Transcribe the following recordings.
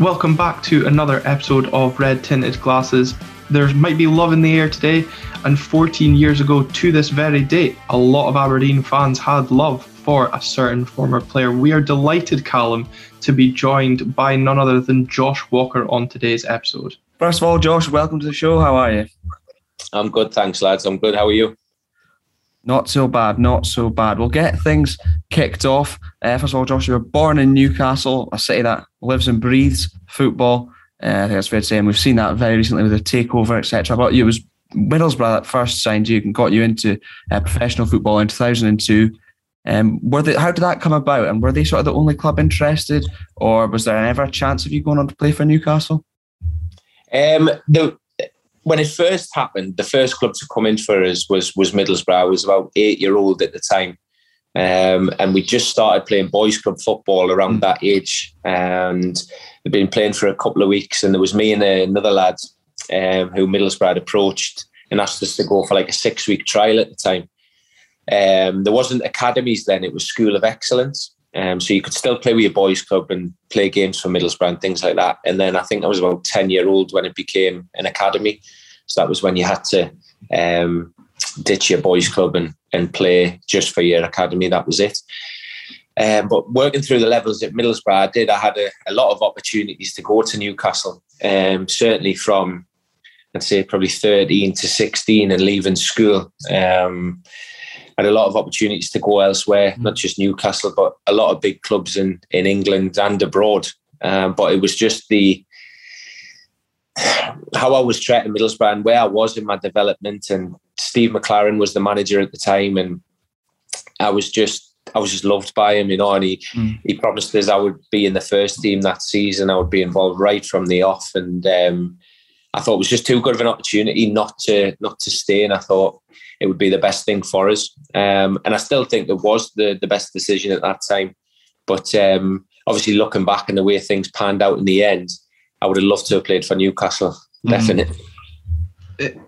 Welcome back to another episode of Red Tinted Glasses. There might be love in the air today, and 14 years ago to this very date, a lot of Aberdeen fans had love for a certain former player. We are delighted, Callum, to be joined by none other than Josh Walker on today's episode. First of all, Josh, welcome to the show. How are you? I'm good, thanks, lads. I'm good. How are you? Not so bad, not so bad. We'll get things kicked off. Uh, first of all, Josh, you were born in Newcastle, a city that lives and breathes football. Uh, I think that's fair to say, and we've seen that very recently with the takeover, etc. But it was Middlesbrough that first signed you and got you into uh, professional football in 2002. Um, were they, how did that come about? And were they sort of the only club interested, or was there ever a chance of you going on to play for Newcastle? Um, the, when it first happened, the first club to come in for us was was Middlesbrough. I was about eight year old at the time, um, and we just started playing boys club football around mm. that age. And we'd been playing for a couple of weeks, and there was me and another lad um, who Middlesbrough had approached and asked us to go for like a six week trial at the time. Um, there wasn't academies then; it was School of Excellence. Um, so you could still play with your boys' club and play games for Middlesbrough and things like that. And then I think I was about 10 year old when it became an academy. So that was when you had to um, ditch your boys' club and, and play just for your academy. That was it. Um, but working through the levels at Middlesbrough, I did. I had a, a lot of opportunities to go to Newcastle. Um, certainly from, I'd say, probably 13 to 16 and leaving school. Um, had a lot of opportunities to go elsewhere, not just Newcastle, but a lot of big clubs in in England and abroad. Um, but it was just the how I was treated Middlesbrough and where I was in my development. And Steve McClaren was the manager at the time, and I was just I was just loved by him, you know. And he mm. he promised us I would be in the first team that season. I would be involved right from the off, and um, I thought it was just too good of an opportunity not to not to stay. And I thought it would be the best thing for us. Um, and I still think it was the the best decision at that time. But um, obviously, looking back and the way things panned out in the end, I would have loved to have played for Newcastle. Mm. Definitely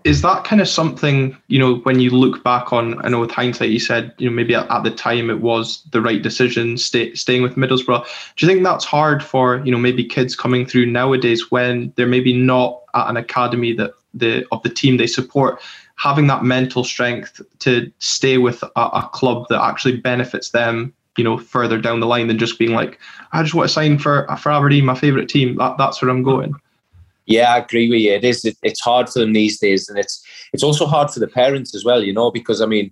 is that kind of something you know when you look back on i know with hindsight you said you know maybe at, at the time it was the right decision stay, staying with middlesbrough do you think that's hard for you know maybe kids coming through nowadays when they're maybe not at an academy that the of the team they support having that mental strength to stay with a, a club that actually benefits them you know further down the line than just being like i just want to sign for for aberdeen my favorite team that, that's where i'm going yeah, I agree with you. It is. It, it's hard for them these days, and it's it's also hard for the parents as well. You know, because I mean,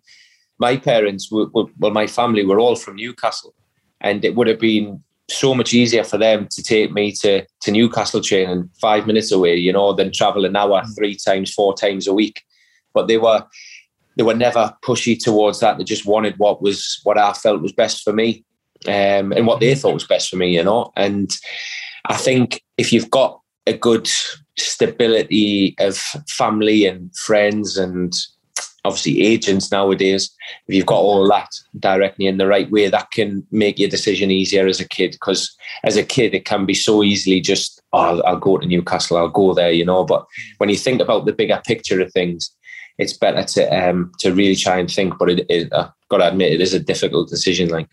my parents, were, were, well, my family were all from Newcastle, and it would have been so much easier for them to take me to to Newcastle training five minutes away. You know, than travel an hour mm. three times, four times a week. But they were they were never pushy towards that. They just wanted what was what I felt was best for me, um, and what they thought was best for me. You know, and I think if you've got a good stability of family and friends and obviously agents nowadays if you've got all that directly in the right way that can make your decision easier as a kid because as a kid it can be so easily just oh, I'll, I'll, go to newcastle i'll go there you know but when you think about the bigger picture of things it's better to um to really try and think but it, it i've got to admit it is a difficult decision like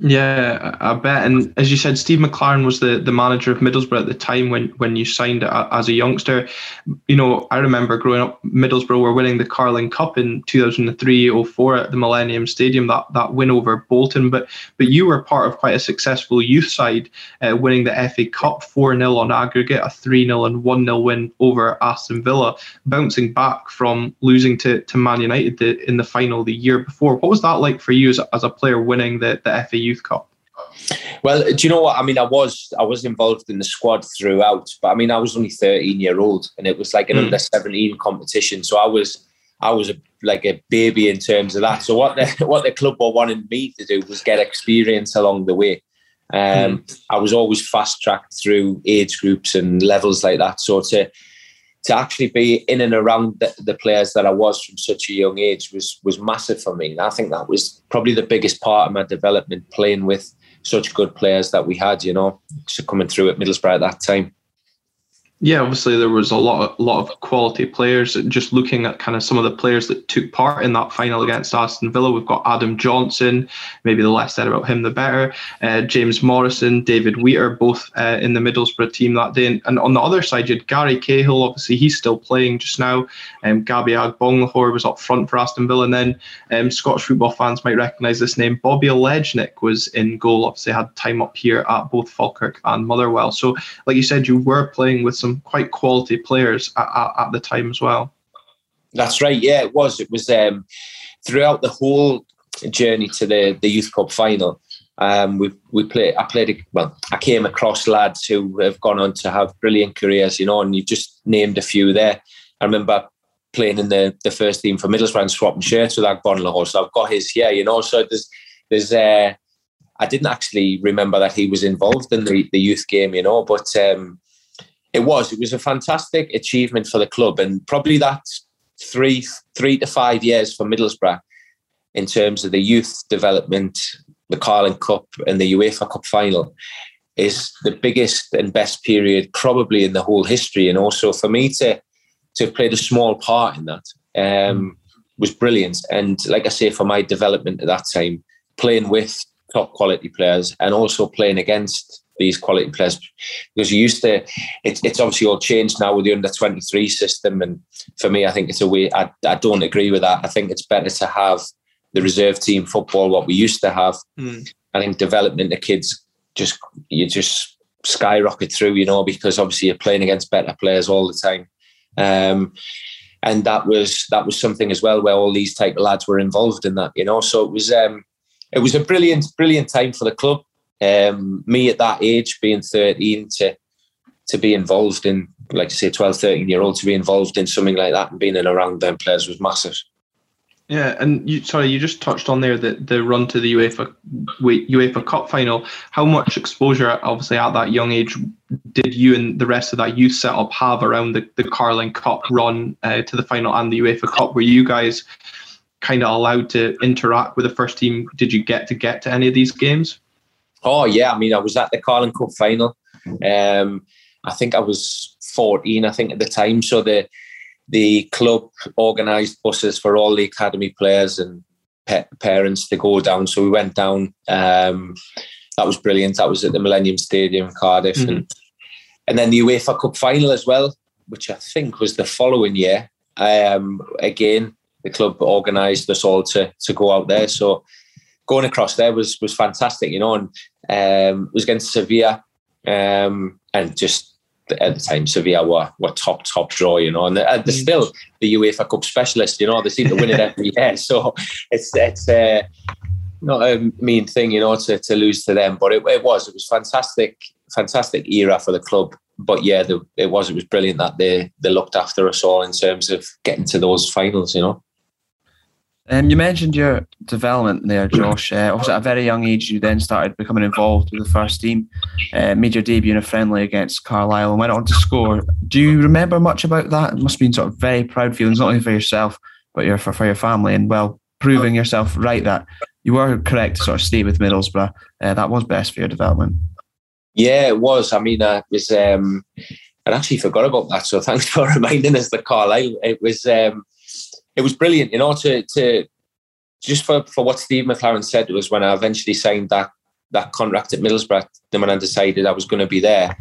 yeah, I bet. And as you said, Steve McClaren was the, the manager of Middlesbrough at the time when, when you signed as a youngster. You know, I remember growing up, Middlesbrough were winning the Carling Cup in 2003-04 at the Millennium Stadium, that, that win over Bolton. But but you were part of quite a successful youth side, uh, winning the FA Cup 4-0 on aggregate, a 3-0 and 1-0 win over Aston Villa, bouncing back from losing to, to Man United the, in the final the year before. What was that like for you as, as a player winning the, the FA Youth Cup? Well, do you know what? I mean, I was I was involved in the squad throughout, but I mean, I was only 13 year old, and it was like an mm. under 17 competition. So I was I was a, like a baby in terms of that. So what the what the club were wanting me to do was get experience along the way. Um, mm. I was always fast tracked through age groups and levels like that. So to to actually be in and around the, the, players that I was from such a young age was was massive for me. And I think that was probably the biggest part of my development, playing with such good players that we had, you know, coming through at Middlesbrough at that time. Yeah, obviously there was a lot of, lot of quality players. Just looking at kind of some of the players that took part in that final against Aston Villa, we've got Adam Johnson. Maybe the less said about him, the better. Uh, James Morrison, David Wheater, both uh, in the Middlesbrough team that day. And, on the other side, you had Gary Cahill. Obviously, he's still playing just now. Um, Gabby Agbonlahor was up front for Aston Villa, and then um, Scottish football fans might recognise this name. Bobby Olejnik was in goal. Obviously, had time up here at both Falkirk and Motherwell. So, like you said, you were playing with some some quite quality players at, at, at the time as well. That's right. Yeah, it was. It was um, throughout the whole journey to the the youth cup final. Um, we we played. I played. Well, I came across lads who have gone on to have brilliant careers. You know, and you've just named a few there. I remember playing in the, the first team for Middlesbrough and swapping shirts with Agbonlahor. So I've got his here. You know, so there's there's. Uh, I didn't actually remember that he was involved in the, the youth game. You know, but um, it was. It was a fantastic achievement for the club, and probably that three three to five years for Middlesbrough in terms of the youth development, the Carling Cup, and the UEFA Cup final is the biggest and best period probably in the whole history. And also for me to to have played a small part in that um, was brilliant. And like I say, for my development at that time, playing with top quality players and also playing against these quality players because you used to it's, it's obviously all changed now with the under 23 system and for me I think it's a way I, I don't agree with that. I think it's better to have the reserve team football what we used to have. Mm. I think development of kids just you just skyrocket through you know because obviously you're playing against better players all the time. Um, and that was that was something as well where all these type of lads were involved in that you know. So it was um, it was a brilliant brilliant time for the club um, me at that age, being 13, to to be involved in, like I say, 12, 13 year old, to be involved in something like that and being in around them players was massive. Yeah, and you sorry, you just touched on there the, the run to the UEFA UEFA Cup final. How much exposure, obviously at that young age, did you and the rest of that youth setup have around the, the Carling Cup run uh, to the final and the UEFA Cup? Were you guys kind of allowed to interact with the first team? Did you get to get to any of these games? Oh yeah, I mean, I was at the Carling Cup final. Um, I think I was 14, I think at the time. So the the club organised buses for all the academy players and parents to go down. So we went down. Um, that was brilliant. That was at the Millennium Stadium, Cardiff, mm-hmm. and and then the UEFA Cup final as well, which I think was the following year. Um, again, the club organised us all to to go out there. So going across there was was fantastic, you know, and um, was against Sevilla, um, and just at the time Sevilla were, were top top draw, you know, and they're, they're mm. still the UEFA Cup specialist, you know, they seem to win it every year, so it's it's uh, not a mean thing, you know, to, to lose to them, but it, it was it was fantastic, fantastic era for the club. But yeah, the, it was it was brilliant that they they looked after us all in terms of getting to those finals, you know. Um, you mentioned your development there, Josh. Uh, obviously, at a very young age, you then started becoming involved with the first team, uh, made your debut in a friendly against Carlisle, and went on to score. Do you remember much about that? It must have been sort of very proud feelings, not only for yourself, but your, for, for your family, and well, proving yourself right that you were correct to sort of stay with Middlesbrough. Uh, that was best for your development. Yeah, it was. I mean, uh, it was. Um, I actually forgot about that, so thanks for reminding us the Carlisle. It was. Um, it was brilliant, you know, to to just for, for what Steve McClaren said was when I eventually signed that that contract at Middlesbrough, then when I decided I was going to be there,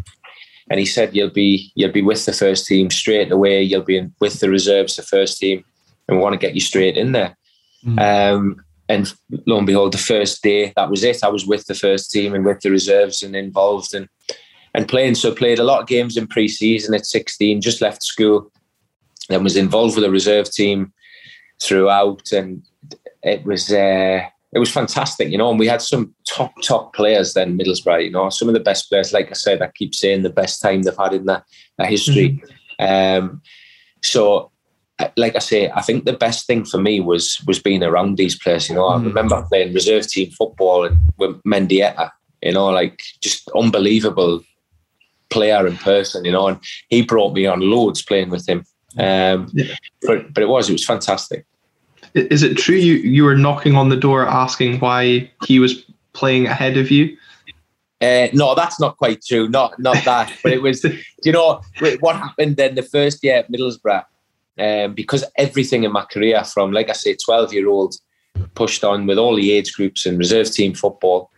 and he said you'll be you'll be with the first team straight away. You'll be in, with the reserves, the first team, and we want to get you straight in there. Mm. Um, and lo and behold, the first day that was it. I was with the first team and with the reserves and involved and and playing. So played a lot of games in pre-season at 16. Just left school, then was involved with the reserve team throughout, and it was uh, it was fantastic, you know. And we had some top top players then, Middlesbrough. You know, some of the best players. Like I said, I keep saying the best time they've had in their, their history. Mm-hmm. Um, so, like I say, I think the best thing for me was was being around these players. You know, mm-hmm. I remember playing reserve team football and with Mendieta. You know, like just unbelievable player in person. You know, and he brought me on loads playing with him. Um, yeah. but but it was it was fantastic. Is it true you you were knocking on the door asking why he was playing ahead of you? Uh, no, that's not quite true. Not not that. but it was. you know what happened then? The first year at Middlesbrough, um, because everything in my career, from like I say, twelve year old, pushed on with all the age groups and reserve team football.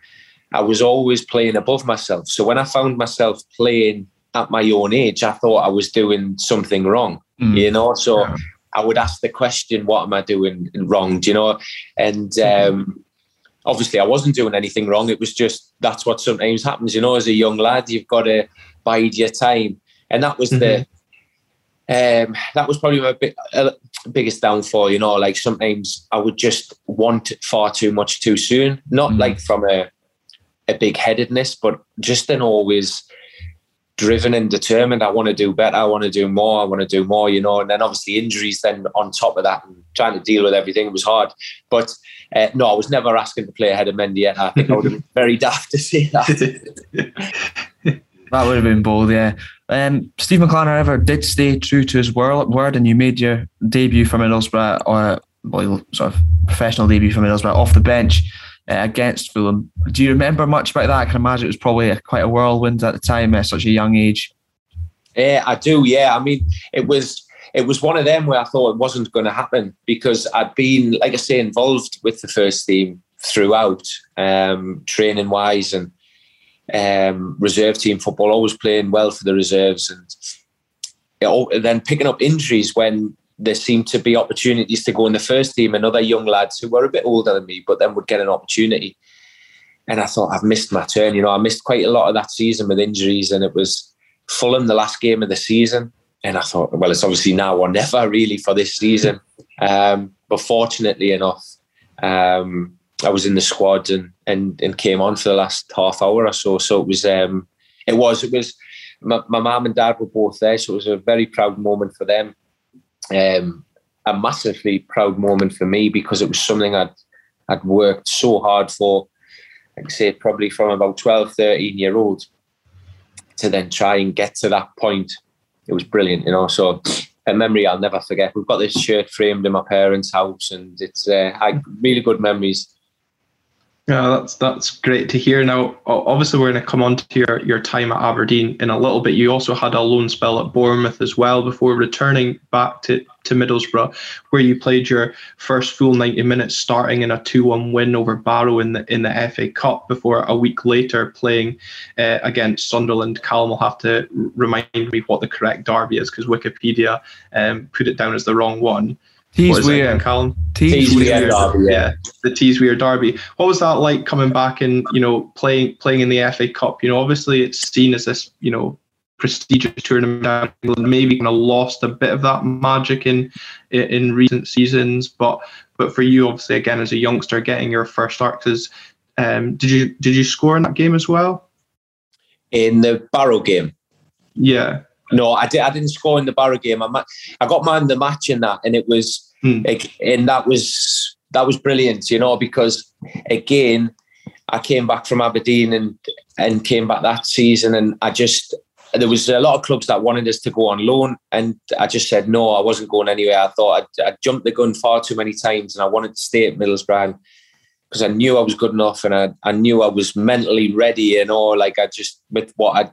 I was always playing above myself. So when I found myself playing at my own age, I thought I was doing something wrong. Mm. You know, so yeah. I would ask the question, "What am I doing wrong?" Do you know? And um, obviously, I wasn't doing anything wrong. It was just that's what sometimes happens. You know, as a young lad, you've got to bide your time, and that was mm-hmm. the. Um, that was probably my big, uh, biggest downfall. You know, like sometimes I would just want far too much too soon. Not mm-hmm. like from a a big headedness, but just an always driven and determined. I want to do better. I want to do more. I want to do more, you know. And then obviously injuries then on top of that and trying to deal with everything it was hard. But uh, no, I was never asking to play ahead of Mendy. I think I would have been very daft to say that. that would have been bold, yeah. Um, Steve McClaren, however, did stay true to his word, and you made your debut for Middlesbrough, or well, sort of professional debut for Middlesbrough off the bench against Fulham. Do you remember much about that? I can imagine it was probably a, quite a whirlwind at the time at such a young age. Yeah, I do. Yeah, I mean, it was it was one of them where I thought it wasn't going to happen because I'd been, like I say, involved with the first team throughout, um, training wise and um, reserve team football, always playing well for the reserves, and, and then picking up injuries when there seemed to be opportunities to go in the first team and other young lads who were a bit older than me, but then would get an opportunity. And I thought, I've missed my turn. You know, I missed quite a lot of that season with injuries, and it was Fulham the last game of the season. And I thought, well, it's obviously now or never really for this season. Um, but fortunately enough, um, I was in the squad and, and and came on for the last half hour or so. So it was um, it was it was my, my mum and dad were both there, so it was a very proud moment for them um, a massively proud moment for me because it was something I'd I'd worked so hard for, like say probably from about 12, 13 year old to then try and get to that point. It was brilliant, you know. So a memory I'll never forget. We've got this shirt framed in my parents' house, and it's uh, had really good memories. Yeah, that's that's great to hear. Now, obviously, we're going to come on to your, your time at Aberdeen in a little bit. You also had a loan spell at Bournemouth as well before returning back to, to Middlesbrough, where you played your first full 90 minutes, starting in a 2 1 win over Barrow in the in the FA Cup before a week later playing uh, against Sunderland. Callum will have to remind me what the correct derby is because Wikipedia um, put it down as the wrong one. Tees Wear, Callum. Tees Wear Derby, yeah. The Tees Wear Derby. What was that like coming back and you know playing playing in the FA Cup? You know, obviously it's seen as this you know prestigious tournament down England. Maybe kind of lost a bit of that magic in in recent seasons, but but for you, obviously, again as a youngster, getting your first start, because um, did you did you score in that game as well? In the Barrow game. Yeah. No, I did. I didn't score in the Barrow game. I, I got man the match in that, and it was, hmm. and that was that was brilliant. You know, because again, I came back from Aberdeen and and came back that season, and I just there was a lot of clubs that wanted us to go on loan, and I just said no. I wasn't going anywhere. I thought I'd, I'd jumped the gun far too many times, and I wanted to stay at Middlesbrough because I knew I was good enough, and I, I knew I was mentally ready. You know, like I just with what I'd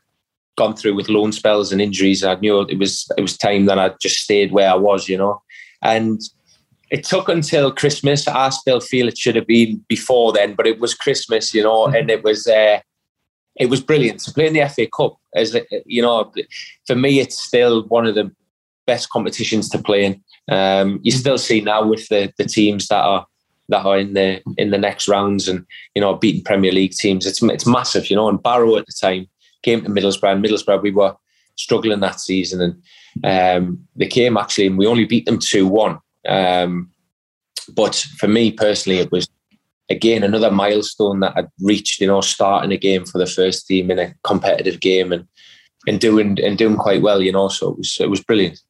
gone through with loan spells and injuries. I knew it was it was time that I just stayed where I was, you know. And it took until Christmas. I still feel it should have been before then, but it was Christmas, you know, mm-hmm. and it was uh, it was brilliant to play in the FA Cup. As you know, for me, it's still one of the best competitions to play in. Um, you mm-hmm. still see now with the the teams that are that are in the in the next rounds and you know beating Premier League teams. It's it's massive, you know. And Barrow at the time came to Middlesbrough. And Middlesbrough, we were struggling that season, and um, they came actually, and we only beat them two one. Um, but for me personally, it was again another milestone that I'd reached. You know, starting a game for the first team in a competitive game and and doing and doing quite well. You know, so it was it was brilliant.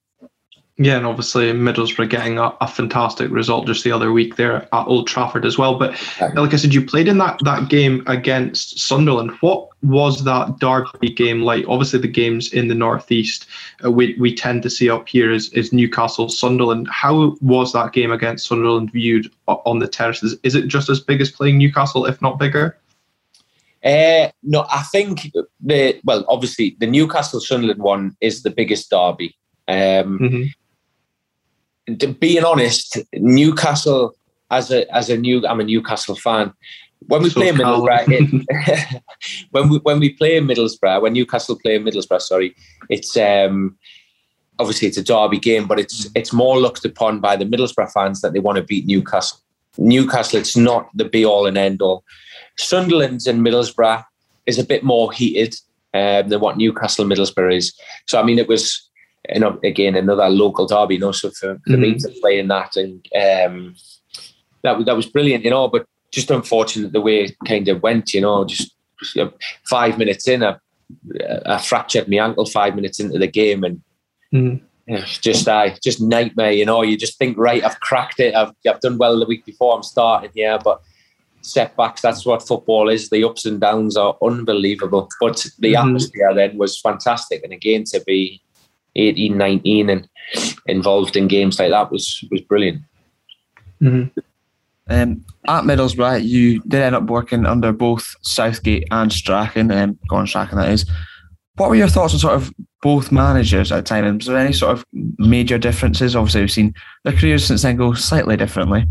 Yeah, and obviously Middlesbrough getting a, a, fantastic result just the other week there at Old Trafford as well. But like I said, you played in that that game against Sunderland. What was that derby game like? Obviously, the games in the northeast uh, we we tend to see up here is is Newcastle Sunderland. How was that game against Sunderland viewed on the terraces? Is it just as big as playing Newcastle, if not bigger? Uh, no, I think the well, obviously the Newcastle Sunderland one is the biggest derby. Um, mm-hmm. Being honest, Newcastle as a as a new I'm a Newcastle fan. When we so play Middlesbrough, it, when we when we play Middlesbrough, when Newcastle play Middlesbrough, sorry, it's um, obviously it's a derby game, but it's it's more looked upon by the Middlesbrough fans that they want to beat Newcastle. Newcastle, it's not the be all and end all. Sunderland's and Middlesbrough is a bit more heated um, than what Newcastle Middlesbrough is. So I mean, it was know again another local derby. You know, so for, for mm. me to play in that and um, that that was brilliant. You know, but just unfortunate the way it kind of went. You know, just, you know, five minutes in, I, I fractured my ankle five minutes into the game and. Mm. Yeah, just I uh, just nightmare, you know. You just think, right, I've cracked it. I've I've done well the week before. I'm starting here, but setbacks. That's what football is. The ups and downs are unbelievable. But the mm-hmm. atmosphere then was fantastic. And again, to be 18, 19 and involved in games like that was was brilliant. Mm-hmm. Um, at Middlesbrough, you did end up working under both Southgate and Strachan, um, Gordon Strachan, that is. What were your thoughts on sort of both managers at the time? And was there any sort of major differences? Obviously, we've seen their careers since then go slightly differently.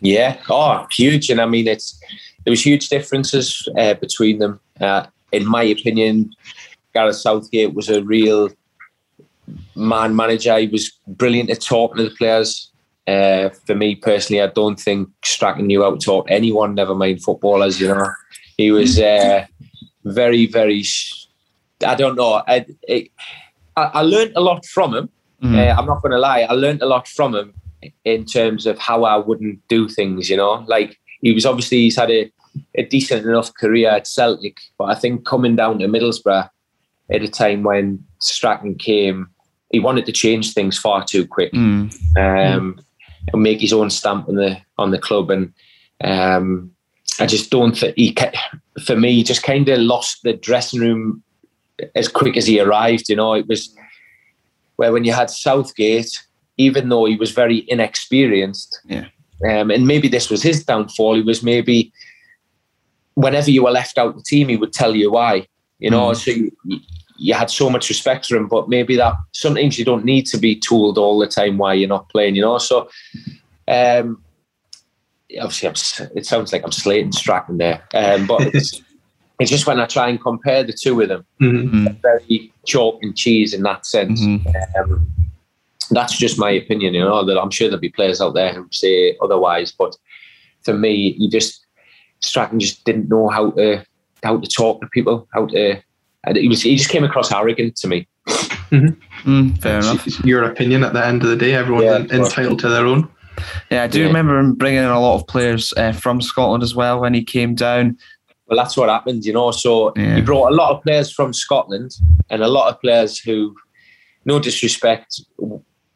Yeah, oh, huge. And I mean, it's there was huge differences uh, between them. Uh, in my opinion, Gareth Southgate was a real man manager. He was brilliant at talking to the players. Uh, for me personally, I don't think Strachan knew how to talk anyone, never mind footballers. You know, he was uh, very, very. I don't know. I, I, I learned a lot from him. Mm. Uh, I'm not going to lie. I learned a lot from him in terms of how I wouldn't do things, you know. Like he was obviously he's had a, a decent enough career at Celtic, but I think coming down to Middlesbrough at a time when Strachan came, he wanted to change things far too quick. Mm. Um, and make his own stamp on the on the club and um, I just don't think he for me he just kind of lost the dressing room as quick as he arrived you know it was where when you had Southgate even though he was very inexperienced. Yeah. Um, and maybe this was his downfall. He was maybe whenever you were left out the team, he would tell you why. You know, mm. so you, you, had so much respect for him, but maybe that sometimes you don't need to be told all the time why you're not playing. You know, so um, obviously I'm, it sounds like I'm slating Strachan there, um, but it's, it's just when I try and compare the two of them, mm-hmm. very chalk and cheese in that sense. Mm-hmm. Um, that's just my opinion. You know that I'm sure there'll be players out there who say otherwise, but for me, you just Strachan just didn't know how to how to talk to people, how to. And he was he just came across arrogant to me. Mm-hmm. Mm, fair enough. Your opinion at the end of the day, everyone's yeah, entitled to their own. Yeah, I do yeah. remember him bringing in a lot of players uh, from Scotland as well when he came down. Well, that's what happened, you know. So yeah. he brought a lot of players from Scotland and a lot of players who, no disrespect,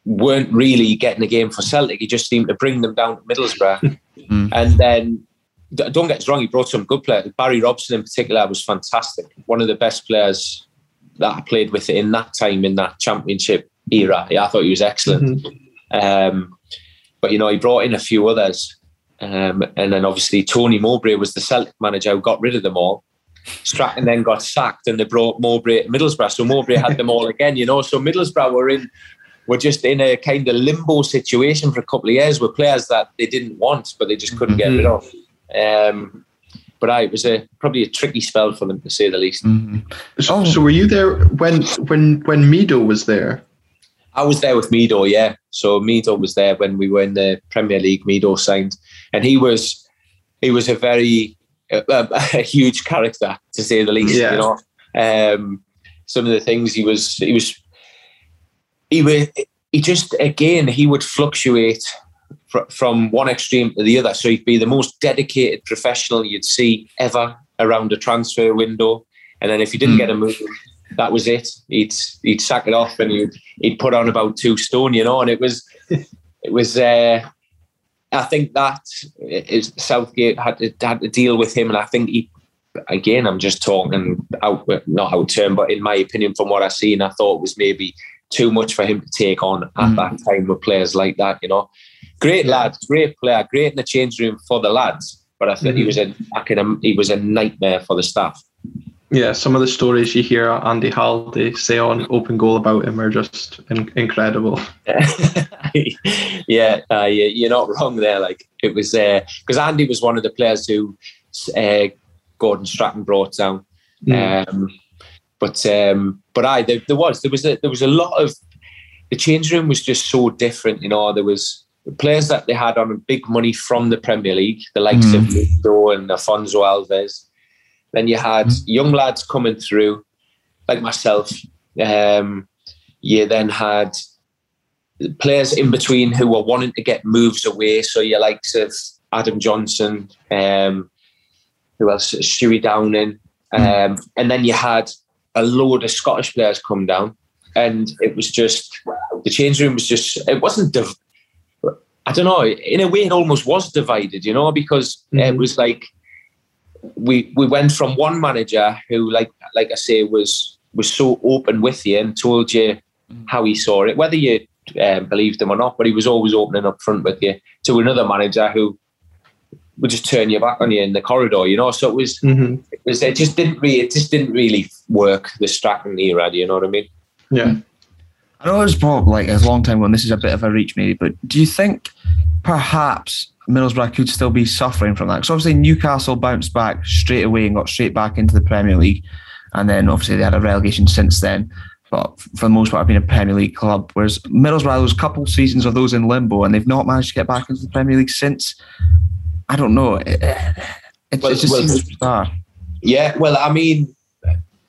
weren't really getting a game for Celtic. He just seemed to bring them down to Middlesbrough. mm. And then, don't get us wrong, he brought some good players. Barry Robson, in particular, was fantastic. One of the best players that I played with in that time, in that championship era. Yeah, I thought he was excellent. Mm-hmm. Um, but, you know, he brought in a few others. Um, and then obviously Tony Mowbray was the Celtic manager who got rid of them all. Strachan then got sacked and they brought Mowbray Middlesbrough. So Mowbray had them all again, you know. So Middlesbrough were in were just in a kind of limbo situation for a couple of years with players that they didn't want, but they just couldn't mm-hmm. get rid of. Um, but I, it was a probably a tricky spell for them to say the least. Mm-hmm. So, oh. so were you there when when when Mido was there? I was there with Mido, yeah. So Mido was there when we were in the Premier League. Mido signed, and he was he was a very a, a huge character to say the least. Yeah. You know, um, some of the things he was he was he was he just again he would fluctuate fr- from one extreme to the other. So he'd be the most dedicated professional you'd see ever around a transfer window, and then if he didn't mm. get a move, that was it. He'd he'd sack it off and he'd he'd put on about two stone, you know. And it was it was. Uh, I think that is Southgate had to had to deal with him, and I think he. Again, I'm just talking out, not out term, but in my opinion, from what I've seen, I thought was maybe too much for him to take on at mm. that time with players like that, you know. Great lads, great player, great in the change room for the lads. but I think mm-hmm. he was a he was a nightmare for the staff. Yeah, some of the stories you hear Andy Halliday say on Open Goal about him are just in- incredible. yeah, uh, you're not wrong there. Like it was because uh, Andy was one of the players who uh, Gordon Strachan brought down. Mm. Um, but um, but I there, there, was there was a, there was a lot of the change room was just so different. You know, there was players that they had on big money from the Premier League, the likes mm. of Ludo and Afonso Alves. Then you had mm. young lads coming through, like myself. Um, you then had players in between who were wanting to get moves away. So your likes of Adam Johnson, um, who else? Stewie Downing. Hmm. Um, and then you had a load of Scottish players come down. And it was just, the change room was just, it wasn't, div- I don't know, in a way it almost was divided, you know, because mm-hmm. it was like, we we went from one manager who, like like I say, was was so open with you and told you mm. how he saw it, whether you um, believed him or not, but he was always opening up front with you. To another manager who would just turn your back on you in the corridor, you know. So it was, mm-hmm. it was, it just didn't really, it just didn't really work the Strachan era. Do you know what I mean? Yeah. I know it's probably like a long time ago, and this is a bit of a reach, maybe. But do you think perhaps Middlesbrough could still be suffering from that? Because obviously Newcastle bounced back straight away and got straight back into the Premier League, and then obviously they had a relegation since then. But for the most part, I've been a Premier League club. Whereas Middlesbrough, was a couple seasons of those in limbo, and they've not managed to get back into the Premier League since. I don't know. It, it, well, it just well, seems bizarre. Yeah, well, I mean,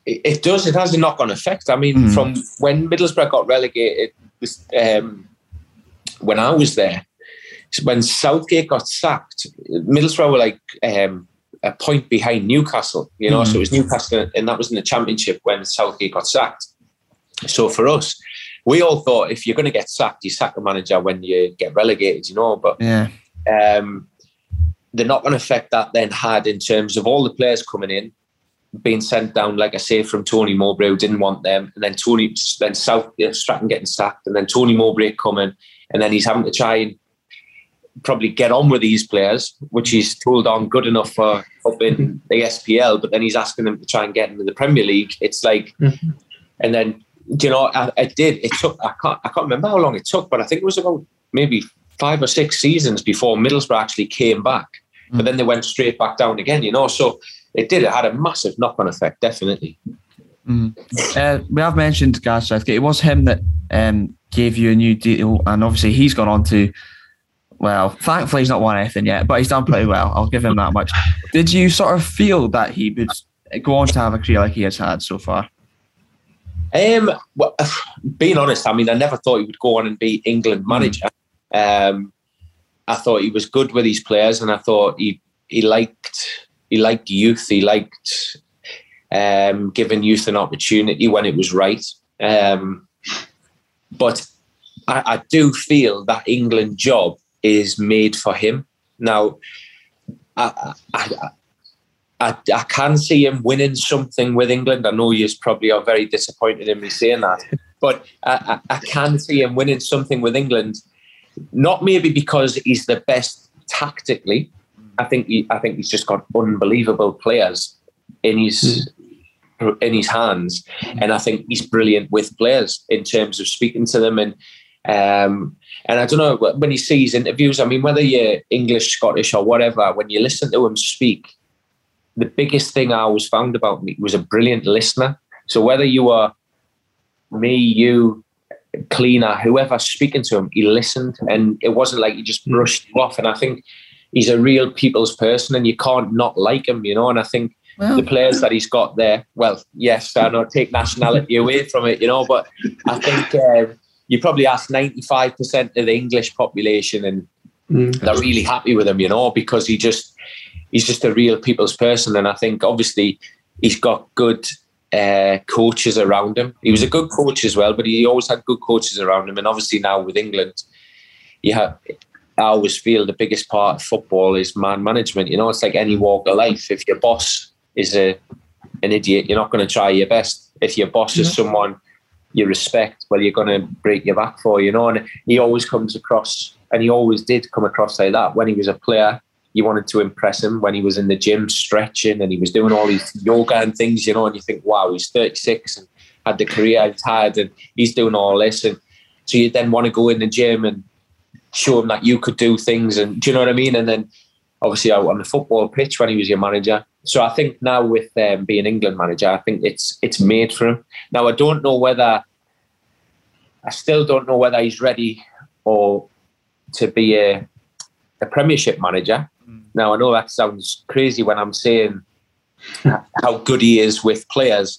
it, it, does. It has a knock-on effect. I mean, mm. from when Middlesbrough got relegated, um, when I was there, when Southgate got sacked, Middlesbrough were like um, a point behind Newcastle. You know, mm. so it was Newcastle, and that was in the Championship when Southgate got sacked. So for us, we all thought if you're going to get sacked, you sack the manager when you get relegated. You know, but yeah. Um, the knock-on effect that then had in terms of all the players coming in, being sent down, like I say, from Tony Mowbray, who didn't want them, and then Tony, then South know, Strachan getting sacked, and then Tony Mowbray coming, and then he's having to try and probably get on with these players, which he's told on good enough for up in the SPL, but then he's asking them to try and get into the Premier League. It's like, mm-hmm. and then you know, I, I, did. It took. I can't. I can't remember how long it took, but I think it was about maybe five or six seasons before Middlesbrough actually came back. Mm-hmm. But mm. then they went straight back down again. You know, so it did. It had a massive knock-on effect, definitely. Mm. Uh, we have mentioned Gareth Southgate. It was him that um, gave you a new deal, and obviously he's gone on to well, thankfully he's not won anything yet, but he's done pretty well. I'll give him that much. Did you sort of feel that he would go on to have a career like he has had so far? Um, well, being honest, I mean, I never thought he would go on and be England hmm. manager. Mm. Um, I thought he was good with his players, and I thought he he liked he liked youth. He liked um, giving youth an opportunity when it was right. Um, but I, I do feel that England job is made for him. Now, I, I, I, I, can see him winning something with England. I know you probably are very disappointed in me saying that, but I, I can see him winning something with England. Not maybe because he's the best tactically. I think he, I think he's just got unbelievable players in his in his hands, and I think he's brilliant with players in terms of speaking to them and um, and I don't know when he sees interviews. I mean, whether you're English, Scottish, or whatever, when you listen to him speak, the biggest thing I always found about me was a brilliant listener. So whether you were me, you, cleaner, whoever speaking to him, he listened, and it wasn't like he just brushed you off. And I think he's a real people's person, and you can't not like him, you know. And I think. Well, the players that he's got there, well, yes, I know take nationality away from it, you know, but I think uh, you probably ask 95% of the English population and mm. they're really happy with him, you know, because he just he's just a real people's person. And I think obviously he's got good uh, coaches around him. He was a good coach as well, but he always had good coaches around him. And obviously now with England, you have I always feel the biggest part of football is man management. You know, it's like any walk of life. If your boss is a an idiot, you're not going to try your best. If your boss is someone you respect, well, you're going to break your back for, you know. And he always comes across, and he always did come across like that when he was a player. you wanted to impress him when he was in the gym stretching and he was doing all these yoga and things, you know, and you think, wow, he's 36 and had the career he's had and he's doing all this. And so you then want to go in the gym and show him that you could do things. And do you know what I mean? And then obviously out on the football pitch when he was your manager. So I think now with um, being England manager, I think it's it's made for him. Now I don't know whether I still don't know whether he's ready or to be a a Premiership manager. Mm. Now I know that sounds crazy when I'm saying how good he is with players,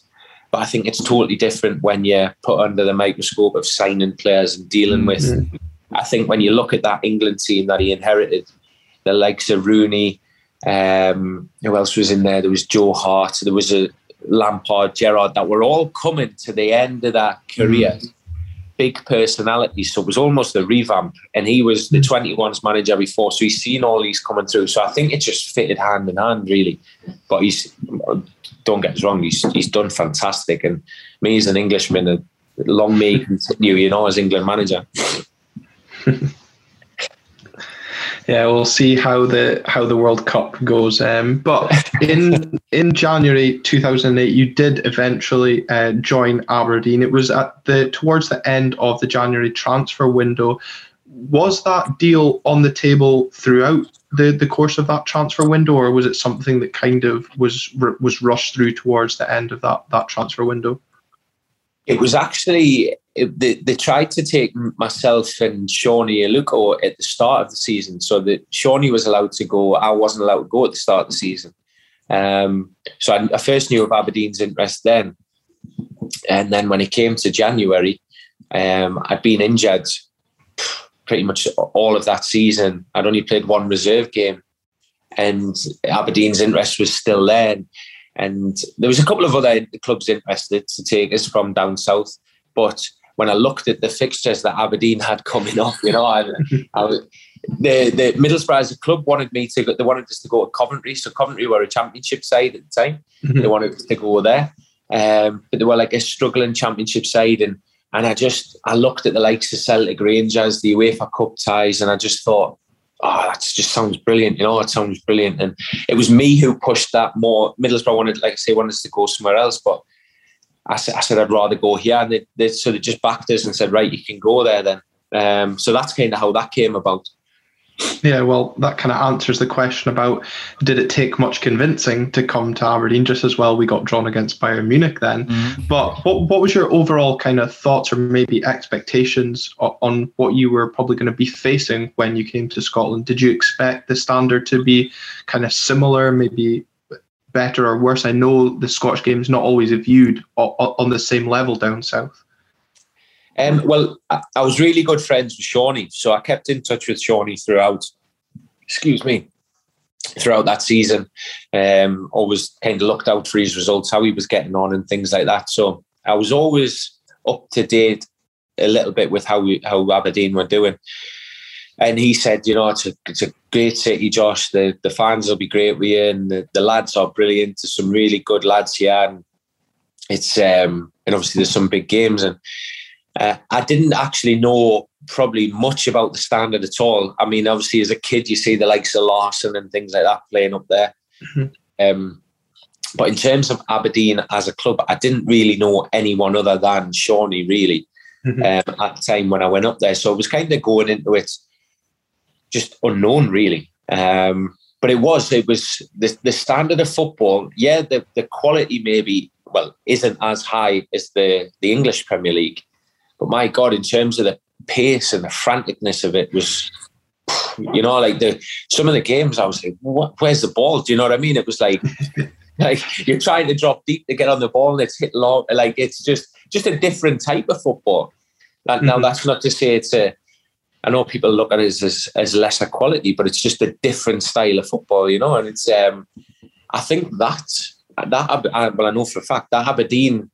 but I think it's totally different when you're put under the microscope of signing players and dealing mm-hmm. with. I think when you look at that England team that he inherited, the likes of Rooney, um, who else was in there? There was Joe Hart, there was a Lampard, Gerrard, that were all coming to the end of that career. Mm. Big personalities, so it was almost a revamp. And he was the 21s mm. manager before, so he's seen all these coming through. So I think it just fitted hand in hand, really. But he's don't get us wrong, he's he's done fantastic. And me as an Englishman, long may continue, you know, as England manager. yeah, we'll see how the how the World Cup goes. Um, but in in January 2008, you did eventually uh, join Aberdeen. It was at the towards the end of the January transfer window. Was that deal on the table throughout the, the course of that transfer window, or was it something that kind of was was rushed through towards the end of that that transfer window? It was actually they, they tried to take myself and Seanie Aluko at the start of the season, so that Seanie was allowed to go. I wasn't allowed to go at the start of the season. Um, so I, I, first knew of Aberdeen's interest then, and then when it came to January, um, I'd been injured pretty much all of that season. I'd only played one reserve game, and Aberdeen's interest was still there. And there was a couple of other clubs interested to take us from down south, but when I looked at the fixtures that Aberdeen had coming up, you know, I, I was, the the Middlesbrough as a club wanted me to go, they wanted us to go to Coventry. So Coventry were a championship side at the time. Mm-hmm. They wanted us to go there. Um, but they were like a struggling championship side and and I just I looked at the likes of Celtic Rangers, the UEFA Cup ties, and I just thought, oh, that just sounds brilliant. You know, it sounds brilliant. And it was me who pushed that more. Middlesbrough wanted, like I say, wanted us to go somewhere else, but I said, I said I'd rather go here. And they, they sort of just backed us and said, right, you can go there then. Um, so that's kind of how that came about. Yeah, well, that kind of answers the question about did it take much convincing to come to Aberdeen? Just as well, we got drawn against Bayern Munich then. Mm-hmm. But what what was your overall kind of thoughts or maybe expectations on what you were probably going to be facing when you came to Scotland? Did you expect the standard to be kind of similar, maybe better or worse? I know the Scottish game is not always viewed on the same level down south. Um, well, I, I, was really good friends with Seanie, so I kept in touch with Seanie throughout. Excuse me, throughout that season. Um, always kind of looked out for his results, how he was getting on, and things like that. So I was always up to date a little bit with how we, how Aberdeen were doing. And he said, you know, it's a, it's a great city, Josh. The the fans will be great with you, and the, the lads are brilliant. There's some really good lads here, and it's um, and obviously there's some big games. And uh, I didn't actually know probably much about the standard at all. I mean, obviously as a kid, you see the likes of Larsson and things like that playing up there. Mm-hmm. Um, but in terms of Aberdeen as a club, I didn't really know anyone other than Seanie really mm-hmm. um, at the time when I went up there. So I was kind of going into it just unknown really. Um, but it was it was the, the standard of football. Yeah, the, the quality maybe well isn't as high as the the English Premier League, but my God, in terms of the pace and the franticness of it was, you know, like the some of the games I was like, what, where's the ball? Do you know what I mean? It was like like you're trying to drop deep to get on the ball and it's hit long. Like it's just just a different type of football. mm-hmm. Now that's not to say it's a I know people look at it as, as, as lesser quality, but it's just a different style of football, you know. And it's, um, I think that that well, I know for a fact that Aberdeen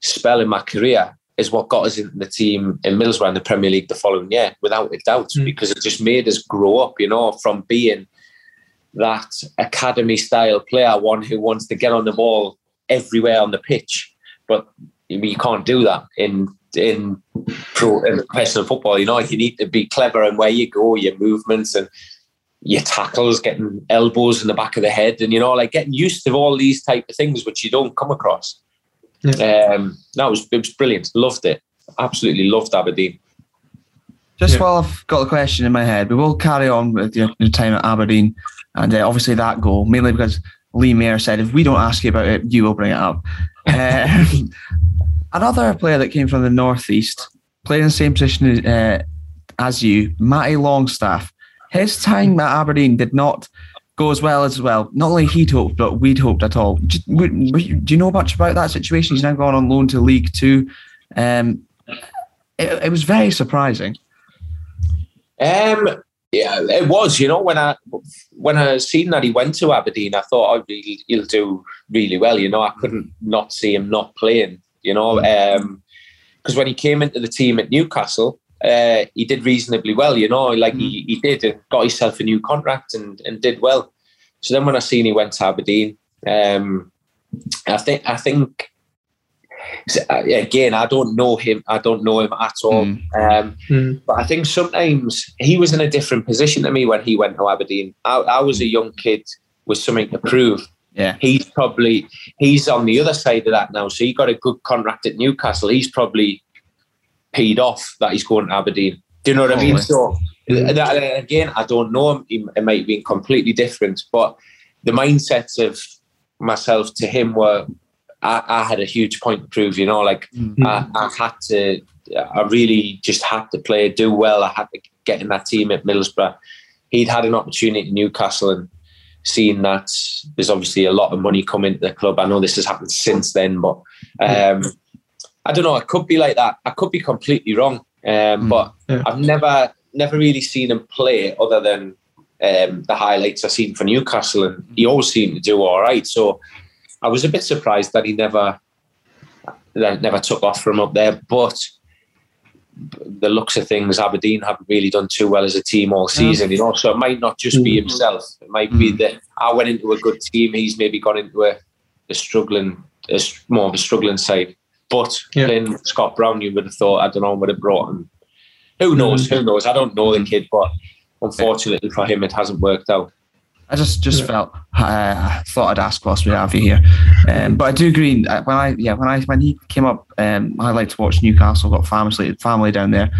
spell in my career is what got us into the team in Middlesbrough in the Premier League the following year, without a doubt, mm. because it just made us grow up, you know, from being that academy style player, one who wants to get on the ball everywhere on the pitch, but you can't do that in in pro in professional football. You know, you need to be clever in where you go, your movements, and your tackles, getting elbows in the back of the head, and you know, like getting used to all these type of things which you don't come across. Yeah. Um, that was it was brilliant. Loved it. Absolutely loved Aberdeen. Just yeah. while I've got the question in my head, we will carry on with your, your time at Aberdeen, and uh, obviously that goal mainly because Lee Mayer said if we don't ask you about it, you will bring it up. Um, another player that came from the northeast, playing in the same position uh, as you, Matty Longstaff. His time at Aberdeen did not go as well as well. Not only he'd hoped, but we'd hoped at all. Do, do you know much about that situation? He's now gone on loan to League Two. Um, it, it was very surprising. Um, yeah, it was. You know, when I when I seen that he went to Aberdeen, I thought, oh, really, he'll do really well. You know, I couldn't not see him not playing. You know, because um, when he came into the team at Newcastle, uh, he did reasonably well. You know, like he, he did and got himself a new contract and and did well. So then when I seen he went to Aberdeen, um, I think I think uh, again, I don't know him. I don't know him at all. Mm. Um, mm. But I think sometimes he was in a different position to me when he went to Aberdeen. I, I was a young kid with something to prove. Yeah, he's probably he's on the other side of that now. So he got a good contract at Newcastle. He's probably paid off that he's going to Aberdeen. Do you know what I mean? So that, again, I don't know. Him. It might be completely different, but the mindsets of myself to him were I, I had a huge point to prove. You know, like mm-hmm. I, I, had to, I really just had to play, do well. I had to get in that team at Middlesbrough. He'd had an opportunity in Newcastle and seeing that there's obviously a lot of money coming to the club. I know this has happened since then, but um, I don't know. It could be like that. I could be completely wrong, um, mm. but yeah. I've never never really seen him play other than um, the highlights I've seen for Newcastle, and he always seemed to do all right. So I was a bit surprised that he never that never took off from up there. But the looks of things, Aberdeen haven't really done too well as a team all season. You know, so it might not just be mm. himself. It might be that I went into a good team. He's maybe gone into a, a struggling, a, more of a struggling side. But yeah. playing Scott Brown, you would have thought I don't know would have brought him. Who knows? Mm. Who knows? I don't know the kid, but unfortunately for him, it hasn't worked out. I just just yeah. felt uh, I thought I'd ask whilst we have you here, um, but I do agree. Uh, when I yeah when I when he came up, um, I like to watch Newcastle. Got family family down there.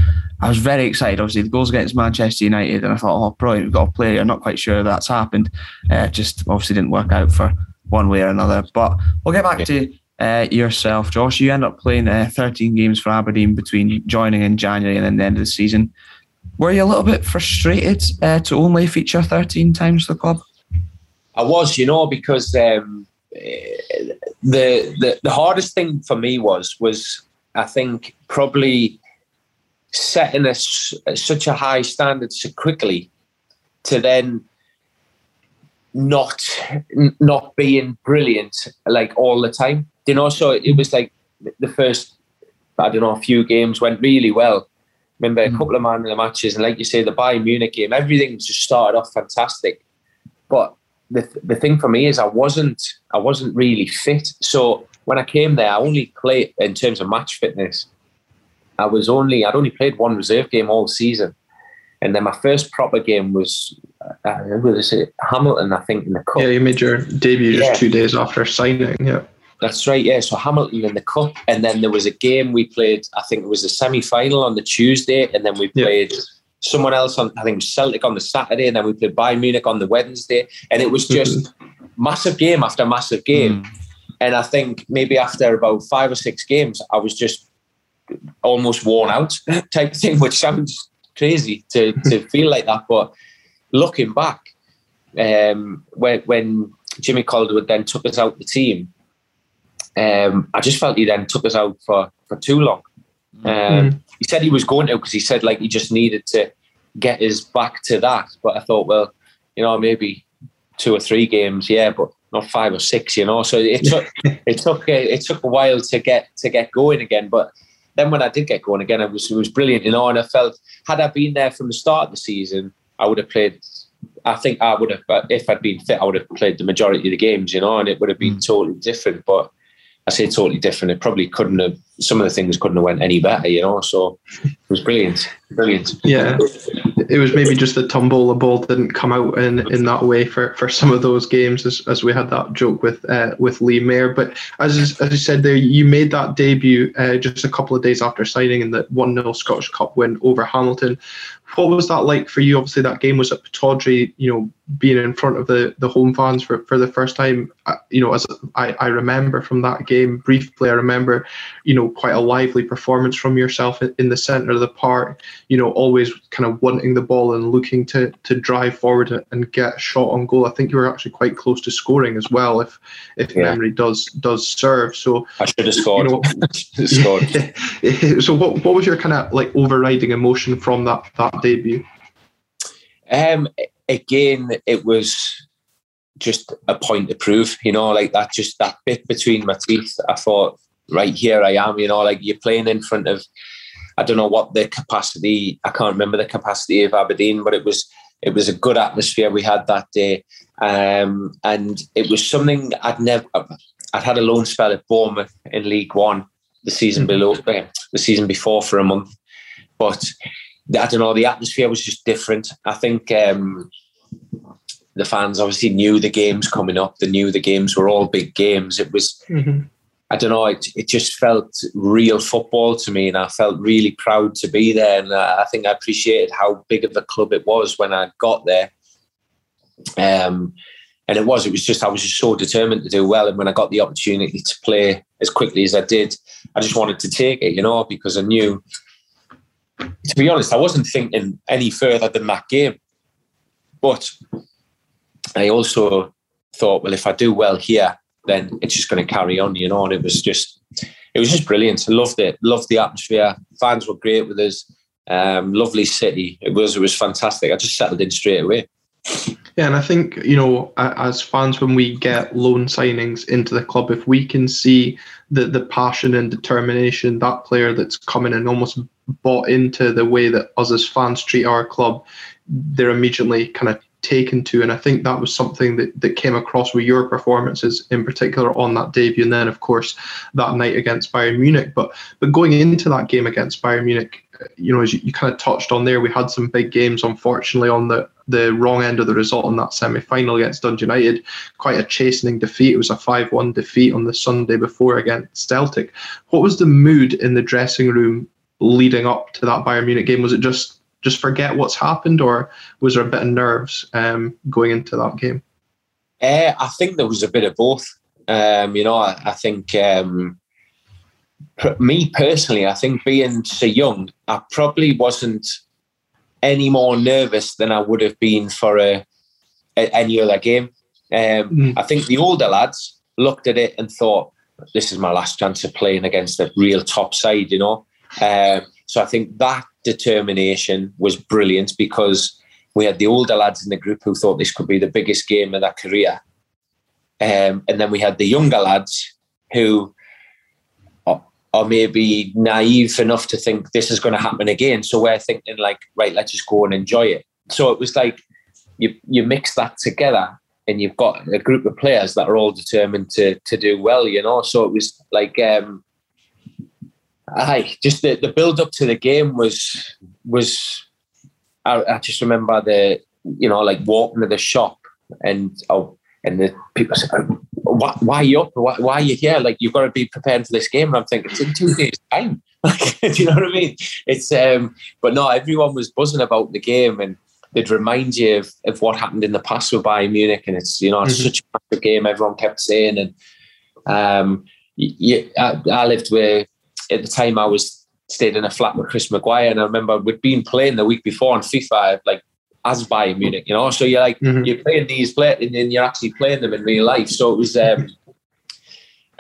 I was very excited. Obviously, the goals against Manchester United, and I thought, oh, brilliant, we've got a player. I'm not quite sure that's happened. Uh, just obviously didn't work out for one way or another. But we'll get back yeah. to uh, yourself, Josh. You end up playing uh, 13 games for Aberdeen between joining in January and then the end of the season. Were you a little bit frustrated uh, to only feature 13 times for the club? I was, you know, because um, the, the the hardest thing for me was was I think probably setting a, such a high standard so quickly to then not not being brilliant like all the time. You know, so it was like the first I don't know a few games went really well remember a mm. couple of man in the matches, and like you say, the Bayern Munich game, everything just started off fantastic. But the the thing for me is I wasn't I wasn't really fit. So when I came there, I only played in terms of match fitness. I was only I'd only played one reserve game all season, and then my first proper game was uh, was it Hamilton? I think in the cup. Yeah, you made your debut yeah. just two days after signing. Yeah. That's right, yeah. So Hamilton in the cup, and then there was a game we played. I think it was the semi-final on the Tuesday, and then we played yeah. someone else on. I think Celtic on the Saturday, and then we played Bayern Munich on the Wednesday, and it was just mm-hmm. massive game after massive game. Mm. And I think maybe after about five or six games, I was just almost worn out, type of thing, which sounds crazy to to feel like that, but looking back, um, when when Jimmy Calderwood then took us out the team um, I just felt he then took us out for, for too long. Um, mm. He said he was going to because he said like he just needed to get his back to that. But I thought, well, you know, maybe two or three games, yeah, but not five or six, you know. So it took it took a, it took a while to get to get going again. But then when I did get going again, it was it was brilliant, you know. And I felt had I been there from the start of the season, I would have played. I think I would have, if I'd been fit, I would have played the majority of the games, you know, and it would have been mm. totally different. But I say totally different. It probably couldn't have. Some of the things couldn't have went any better, you know. So it was brilliant, brilliant. Yeah. it was maybe just the tumble. The ball didn't come out in, in that way for, for some of those games, as, as we had that joke with uh, with Lee Mair. But as as you said there, you made that debut uh, just a couple of days after signing in the one 0 Scottish Cup win over Hamilton what was that like for you? Obviously, that game was at Pittodrie, you know, being in front of the, the home fans for, for the first time. Uh, you know, as I, I remember from that game briefly, I remember, you know, quite a lively performance from yourself in, in the centre of the park, you know, always kind of wanting the ball and looking to, to drive forward and get a shot on goal. I think you were actually quite close to scoring as well, if if yeah. memory does does serve. So I should have scored. You know, scored. so what, what was your kind of like overriding emotion from that, that debut? Um, again, it was just a point to prove, you know, like that, just that bit between my teeth. I thought, right here I am, you know, like you're playing in front of, I don't know what the capacity, I can't remember the capacity of Aberdeen, but it was, it was a good atmosphere we had that day. Um, and it was something I'd never, I'd had a loan spell at Bournemouth in League One the season mm-hmm. below, the season before for a month. But I don't know, the atmosphere was just different. I think um, the fans obviously knew the games coming up. They knew the games were all big games. It was, mm-hmm. I don't know, it, it just felt real football to me, and I felt really proud to be there. And I think I appreciated how big of a club it was when I got there. Um, and it was, it was just, I was just so determined to do well. And when I got the opportunity to play as quickly as I did, I just wanted to take it, you know, because I knew to be honest, I wasn't thinking any further than that game. But I also thought, well, if I do well here, then it's just going to carry on, you know. And it was just, it was just brilliant. I loved it. Loved the atmosphere. Fans were great with us. Um, lovely city. It was. It was fantastic. I just settled in straight away. Yeah, and I think you know, as fans, when we get loan signings into the club, if we can see the the passion and determination that player that's coming and almost bought into the way that us as fans treat our club, they're immediately kind of taken to. And I think that was something that, that came across with your performances in particular on that debut. And then, of course, that night against Bayern Munich. But but going into that game against Bayern Munich, you know, as you, you kind of touched on there, we had some big games, unfortunately, on the, the wrong end of the result in that semi final against Dundee United. Quite a chastening defeat. It was a 5 1 defeat on the Sunday before against Celtic. What was the mood in the dressing room leading up to that Bayern Munich game? Was it just just forget what's happened, or was there a bit of nerves um, going into that game? Uh, I think there was a bit of both. Um, you know, I, I think um, me personally, I think being so young, I probably wasn't any more nervous than I would have been for a, a any other game. Um, mm. I think the older lads looked at it and thought, "This is my last chance of playing against a real top side," you know. Um, so I think that determination was brilliant because we had the older lads in the group who thought this could be the biggest game of their career. Um, and then we had the younger lads who are, maybe naive enough to think this is going to happen again. So we're thinking like, right, let's just go and enjoy it. So it was like you you mix that together and you've got a group of players that are all determined to to do well, you know. So it was like um, Aye, just the, the build up to the game was was. I, I, just remember the you know like walking to the shop and oh and the people said, why, why are you up? Why, why, are you here? Like you've got to be prepared for this game. And I'm thinking it's in two days time. Do you know what I mean? It's um, but no, everyone was buzzing about the game and they'd remind you of, of what happened in the past with Bayern Munich, and it's you know it's mm-hmm. such a massive game. Everyone kept saying, and um, you, I, I lived with at the time I was stayed in a flat with Chris Maguire, and I remember we'd been playing the week before on FIFA, like as Bayern Munich, you know. So you're like mm-hmm. you're playing these players, and then you're actually playing them in real life. So it was. Um,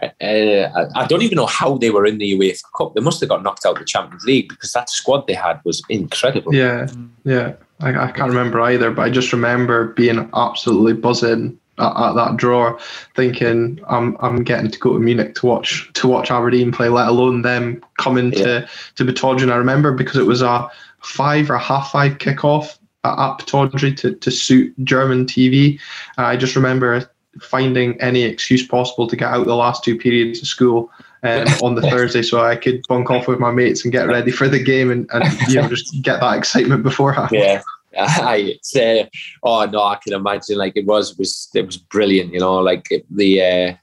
uh, I don't even know how they were in the UEFA Cup. They must have got knocked out of the Champions League because that squad they had was incredible. Yeah, yeah. I, I can't remember either, but I just remember being absolutely buzzing at, at, that draw, thinking I'm I'm getting to go to Munich to watch to watch Aberdeen play, let alone them coming yeah. to to. And I remember because it was a five or a half five kickoff at, Pittodrie to to suit German TV. Uh, I just remember finding any excuse possible to get out the last two periods of school um, on the Thursday, so I could bunk off with my mates and get ready for the game and, and you know just get that excitement beforehand. Yeah. I uh, oh no, I can imagine like it was was it was brilliant, you know, like the uh,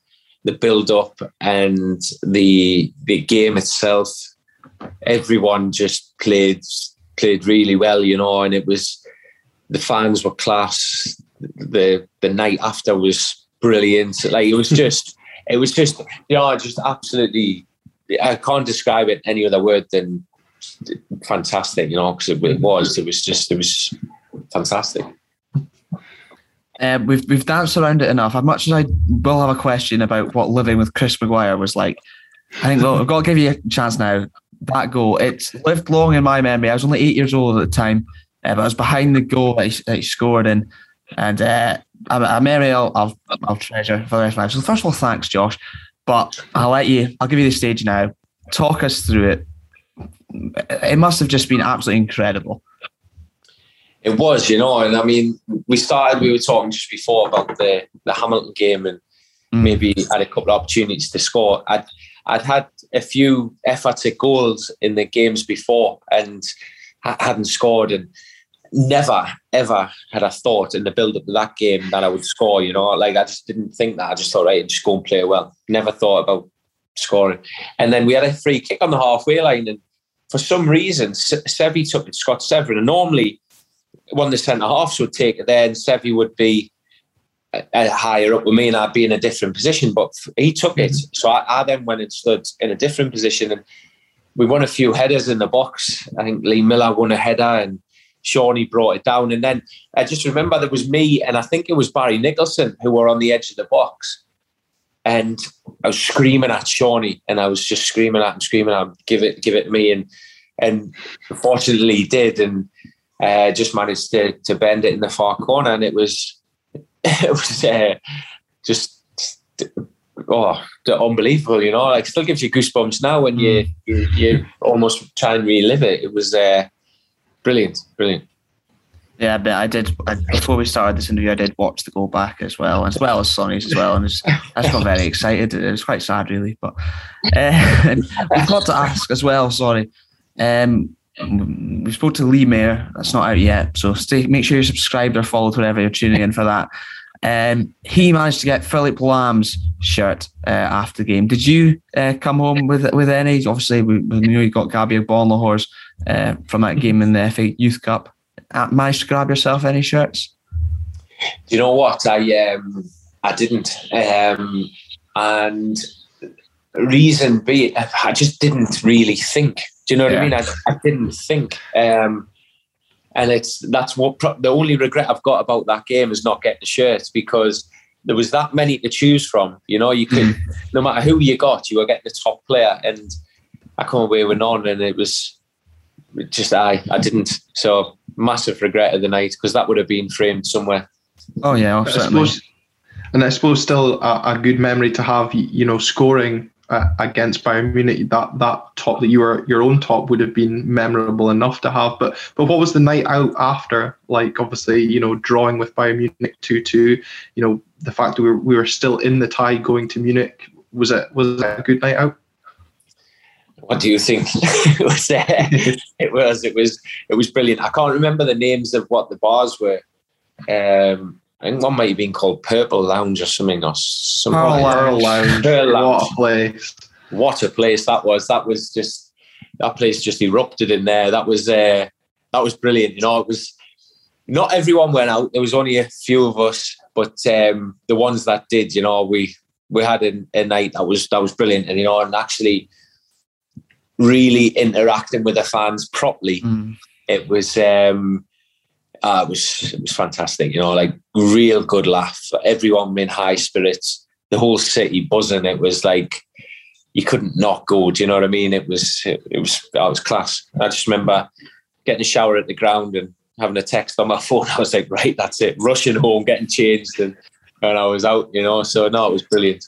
the build up and the the game itself. Everyone just played played really well, you know, and it was the fans were class. The the night after was brilliant. Like it was just it was just you know just absolutely I can't describe it any other word than fantastic. You know because it, it, was it was just it was fantastic. Uh, we've we've danced around it enough. As much as I will have a question about what living with Chris Maguire was like, I think well, I've got to give you a chance now. That goal, it's lived long in my memory. I was only eight years old at the time, uh, but I was behind the goal that he, that he scored in, and uh, a memory I'll, I'll, I'll treasure for the rest of my life. So first of all, thanks, Josh. But I'll let you. I'll give you the stage now. Talk us through it. It must have just been absolutely incredible. It was, you know, and I mean, we started. We were talking just before about the the Hamilton game, and mm. maybe had a couple of opportunities to score. I'd I'd had a few efforts at goals in the games before, and hadn't scored, and never ever had I thought in the build up of that game that I would score. You know, like I just didn't think that. I just thought, right, just go and play well. Never thought about scoring. And then we had a free kick on the halfway line, and for some reason, Seve took it. Scott Severin, and normally one of the centre halves would take it there, and Seve would be higher up with me, and I'd be in a different position. But he took it, mm-hmm. so I, I then went and stood in a different position, and we won a few headers in the box. I think Lee Miller won a header, and Sone brought it down. And then I just remember there was me and I think it was Barry Nicholson who were on the edge of the box. And I was screaming at Sone and I was just screaming at him, screaming at him, give it, give it to me. And and fortunately he did and uh, just managed to to bend it in the far corner. And it was it was uh, just oh unbelievable, you know, like still gives you goosebumps now when you, mm. you, you almost try and relive it. It was uh, brilliant, brilliant. Yeah, but I did I, before we started this interview. I did watch the goal back as well, as well as Sone's as well, and was, I just got very excited. It was quite sad, really. But uh, we've got to ask as well. Sorry, um, we spoke to Lee Mair. That's not out yet, so stay. Make sure you're subscribed or followed wherever you're tuning in for that. Um, he managed to get Philipp Lahm's shirt uh, after the game. Did you uh, come home with with any? Obviously, we, we knew you got Gabriel Agbonlahor's uh, from that game in the FA Youth Cup. Uh, managed to grab yourself any shirts? Do you know what? I um, I didn't, um, and reason be I just didn't really think. Do you know what yeah. I mean? I, I didn't think. Um, and it's that's what pro- the only regret I've got about that game is not getting the shirts because there was that many to choose from. You know, you could mm. no matter who you got, you were getting the top player, and I come away with none, and it was just I I didn't. So massive regret of the night because that would have been framed somewhere. Oh yeah, certainly. Suppose, and I suppose still a, a, good memory to have. You know, scoring uh, against Bayern Munich, that that top that you were your own top would have been memorable enough to have. But but what was the night out after? Like obviously, you know, drawing with Bayern Munich two two. You know, the fact that we were, we were still in the tie going to Munich was it was it a good night out? What do you think it was uh, it was it was it was brilliant i can't remember the names of what the bars were um I think one might have been called Purple Lounge or something, or something. Pearl like Lounge. Pearl Lounge. What a place! What a place that was. That was just that place just erupted in there. That was uh, that was brilliant. You know, it was not everyone went out. There was only a few of us, but um, the ones that did, you know, we we had a, a night that was that was brilliant, and you know, and actually really interacting with the fans properly. Mm. It was um, uh, it was it was fantastic. You know, like real good laugh. Everyone in high spirits. The whole city buzzing. It was like you couldn't not go. Do you know what I mean? It was it, it was that was class. I just remember getting a shower at the ground and having a text on my phone. I was like, right, that's it. Rushing home, getting changed, and and I was out. You know, so no, it was brilliant.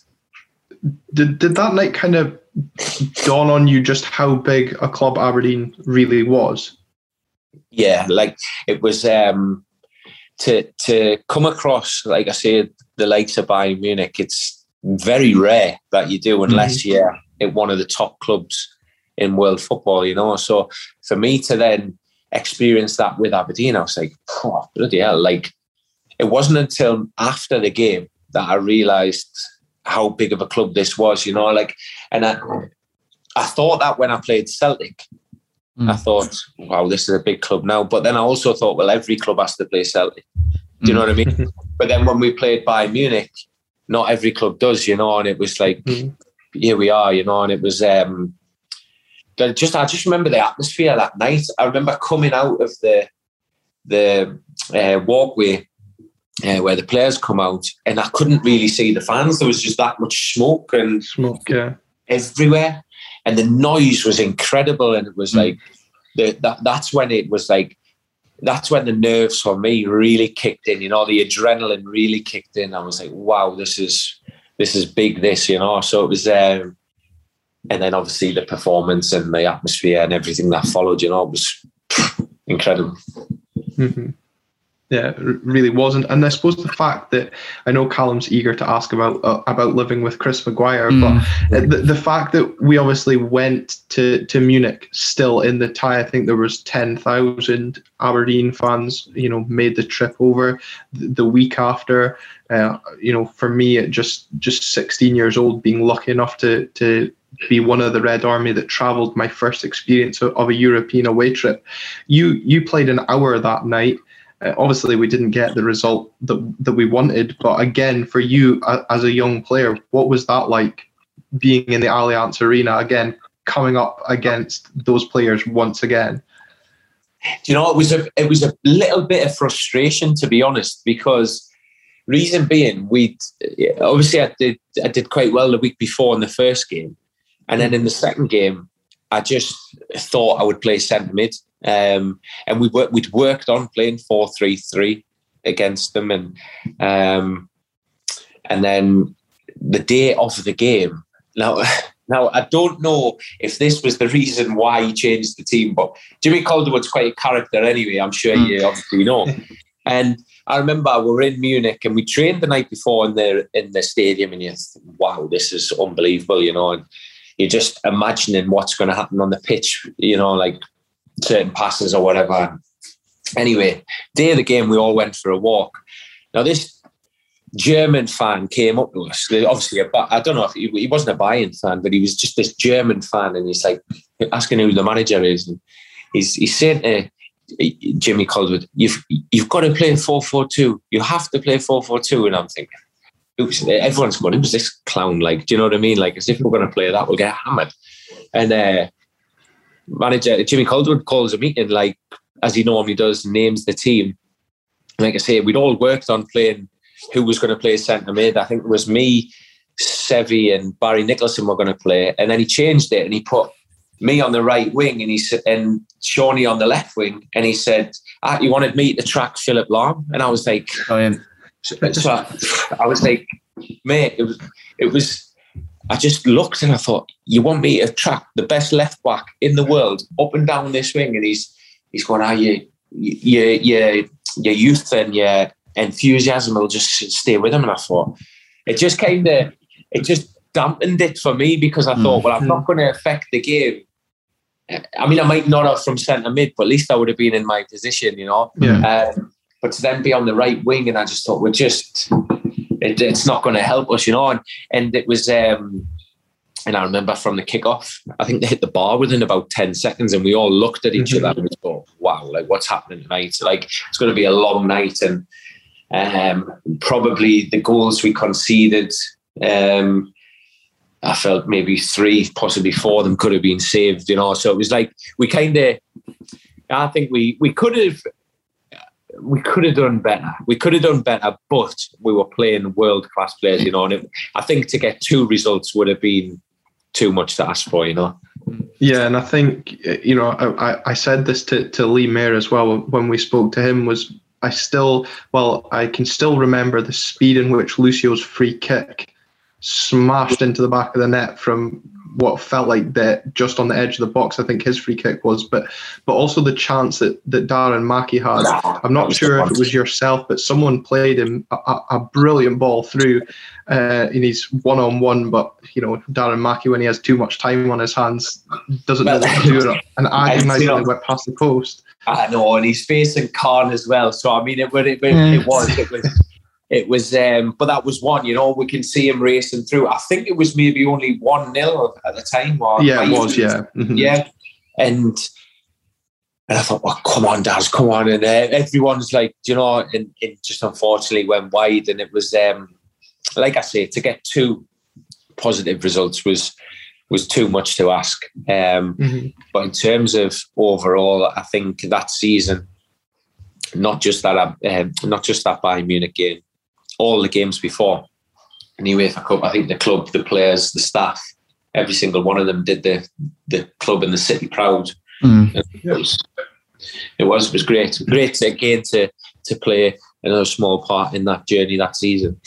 Did did that night kind of dawn on you just how big a club Aberdeen really was? Yeah, like it was um, to to come across, like I said, the likes of Bayern Munich. It's very rare that you do, unless mm-hmm. you're at one of the top clubs in world football, you know. So for me to then experience that with Aberdeen, I was like, oh, bloody hell. Like, it wasn't until after the game that I realised how big of a club this was, you know. Like, and I, I thought that when I played Celtic, mm. I thought, wow, this is a big club now. But then I also thought, well, every club has to play Celtic. Do you know what I mean? Mm. but then when we played Bayern Munich, not every club does, you know, and it was like, mm. here we are, you know, and it was um just I just remember the atmosphere that night. I remember coming out of the the uh, walkway uh, where the players come out, and I couldn't really see the fans. There was just that much smoke and smoke, yeah, everywhere, and the noise was incredible. And it was mm. like the, that. That's when it was like. That's when the nerves for me really kicked in. You know, the adrenaline really kicked in. I was like, "Wow, this is this is big." This, you know. So it was. Um, and then obviously the performance and the atmosphere and everything that followed, you know, was incredible. Mm-hmm. Yeah, it really wasn't. And I suppose the fact that I know Callum's eager to ask about uh, about living with Chris Maguire, mm. but the, the fact that we obviously went to, to Munich still in the tie, I think there was ten thousand Aberdeen fans, you know, made the trip over the week after. Uh, you know, for me, at just just sixteen years old, being lucky enough to to be one of the Red Army that travelled my first experience of a European away trip. You you played an hour that night. Uh, obviously, we didn't get the result that that we wanted, but again, for you uh, as a young player, what was that like? Being in the Allianz Arena again, coming up against those players once again. Do you know it was a it was a little bit of frustration to be honest because reason being we obviously I did I did quite well the week before in the first game and then in the second game, I just thought I would play centre mid. Um, and we worked, we'd worked on playing 4 3 3 against them. And um, and then the day of the game, now, now I don't know if this was the reason why he changed the team, but Jimmy Calderwood's quite a character anyway. I'm sure you hmm. obviously know. and I remember we were in Munich and we trained the night before in the in the stadium, and you, wow, this is unbelievable, you know. And you're just imagining what's going to happen on the pitch, you know, like certain passes or whatever. Anyway, day of the game, we all went for a walk. Now, this German fan came up to us. Obviously, but I don't know if he, he wasn't a Bayern fan, but he was just this German fan, and he's like asking who the manager is, and he's he's saying to Jimmy Calderwood, "You've you've got to play four four two. You have to play four four two." And I'm thinking, was, everyone's going, who's this clown? Like, do you know what I mean? Like, as if we're going to play that, we'll get hammered. And uh, manager Jimmy Calderwood calls a meeting, like, as he normally does, names the team. Like I say, we'd all worked on playing who was going to play centre mid. I think it was me, Seve, and Barry Nicholson were going to play. And then he changed it and he put me on the right wing and he said, and Sone on the left wing. And he said, ah, you wanted me to track Philipp Lahm? And I was like, Brilliant. So, I was like, mate, it was, it was. I just looked and I thought, you want me to track the best left back in the world up and down this wing, and he's he's going, ah, you, your your your youth and your enthusiasm will just stay with him. And I thought, it just kind of, it just dampened it for me because I thought, mm. well, I'm not going to affect the game. I mean, I might not have from centre mid, but at least I would have been in my position, you know. Yeah. Um, but to then be on the right wing, and I just thought we're just it, it's not going to help us, you know. And and it was. Um, and I remember from the kickoff, I think they hit the bar within about 10 seconds, and we all looked at each mm-hmm. other and we thought, wow, like what's happening tonight? Like it's going to be a long night. And um, probably the goals we conceded, um, I felt maybe three, possibly four of them could have been saved, you know. So it was like we kind of, I think we we could have we could have done better. We could have done better, but we were playing world class players, you know. And it, I think to get two results would have been too much to ask for, you know. Yeah, and I think you know I, I said this to, to Lee Mair as well when we spoke to him was I still well I can still remember the speed in which Lucio's free kick smashed into the back of the net from what felt like that just on the edge of the box. I think his free kick was, but but also the chance that that Darren Mackie had. I'm not sure if it was yourself, but someone played him a, a brilliant ball through, uh, and he's one on one. But you know, Darren Mackie when he has too much time on his hands doesn't know what to do, and agonisingly went past the post. I know, and he's facing Kahn as well. So I mean, it, it, it, it was it was it was, um, but that was one. You know, we can see him racing through. I think it was maybe only one nil at the time. Or yeah, it was. Yeah, mm-hmm. yeah, and and I thought, well, come on, Daz, come on, and uh, everyone's like, you know, and it just unfortunately went wide, and it was, um, like I say, to get two positive results was was too much to ask. Um, mm-hmm. But in terms of overall, I think that season, not just that, um, not just that Bayern Munich game, all the games before. And the UEFA Cup, I think the club, the players, the staff, every single one of them did the the club and the city proud. Mm. It was it was it was great, great to, again to to play another small part in that journey that season.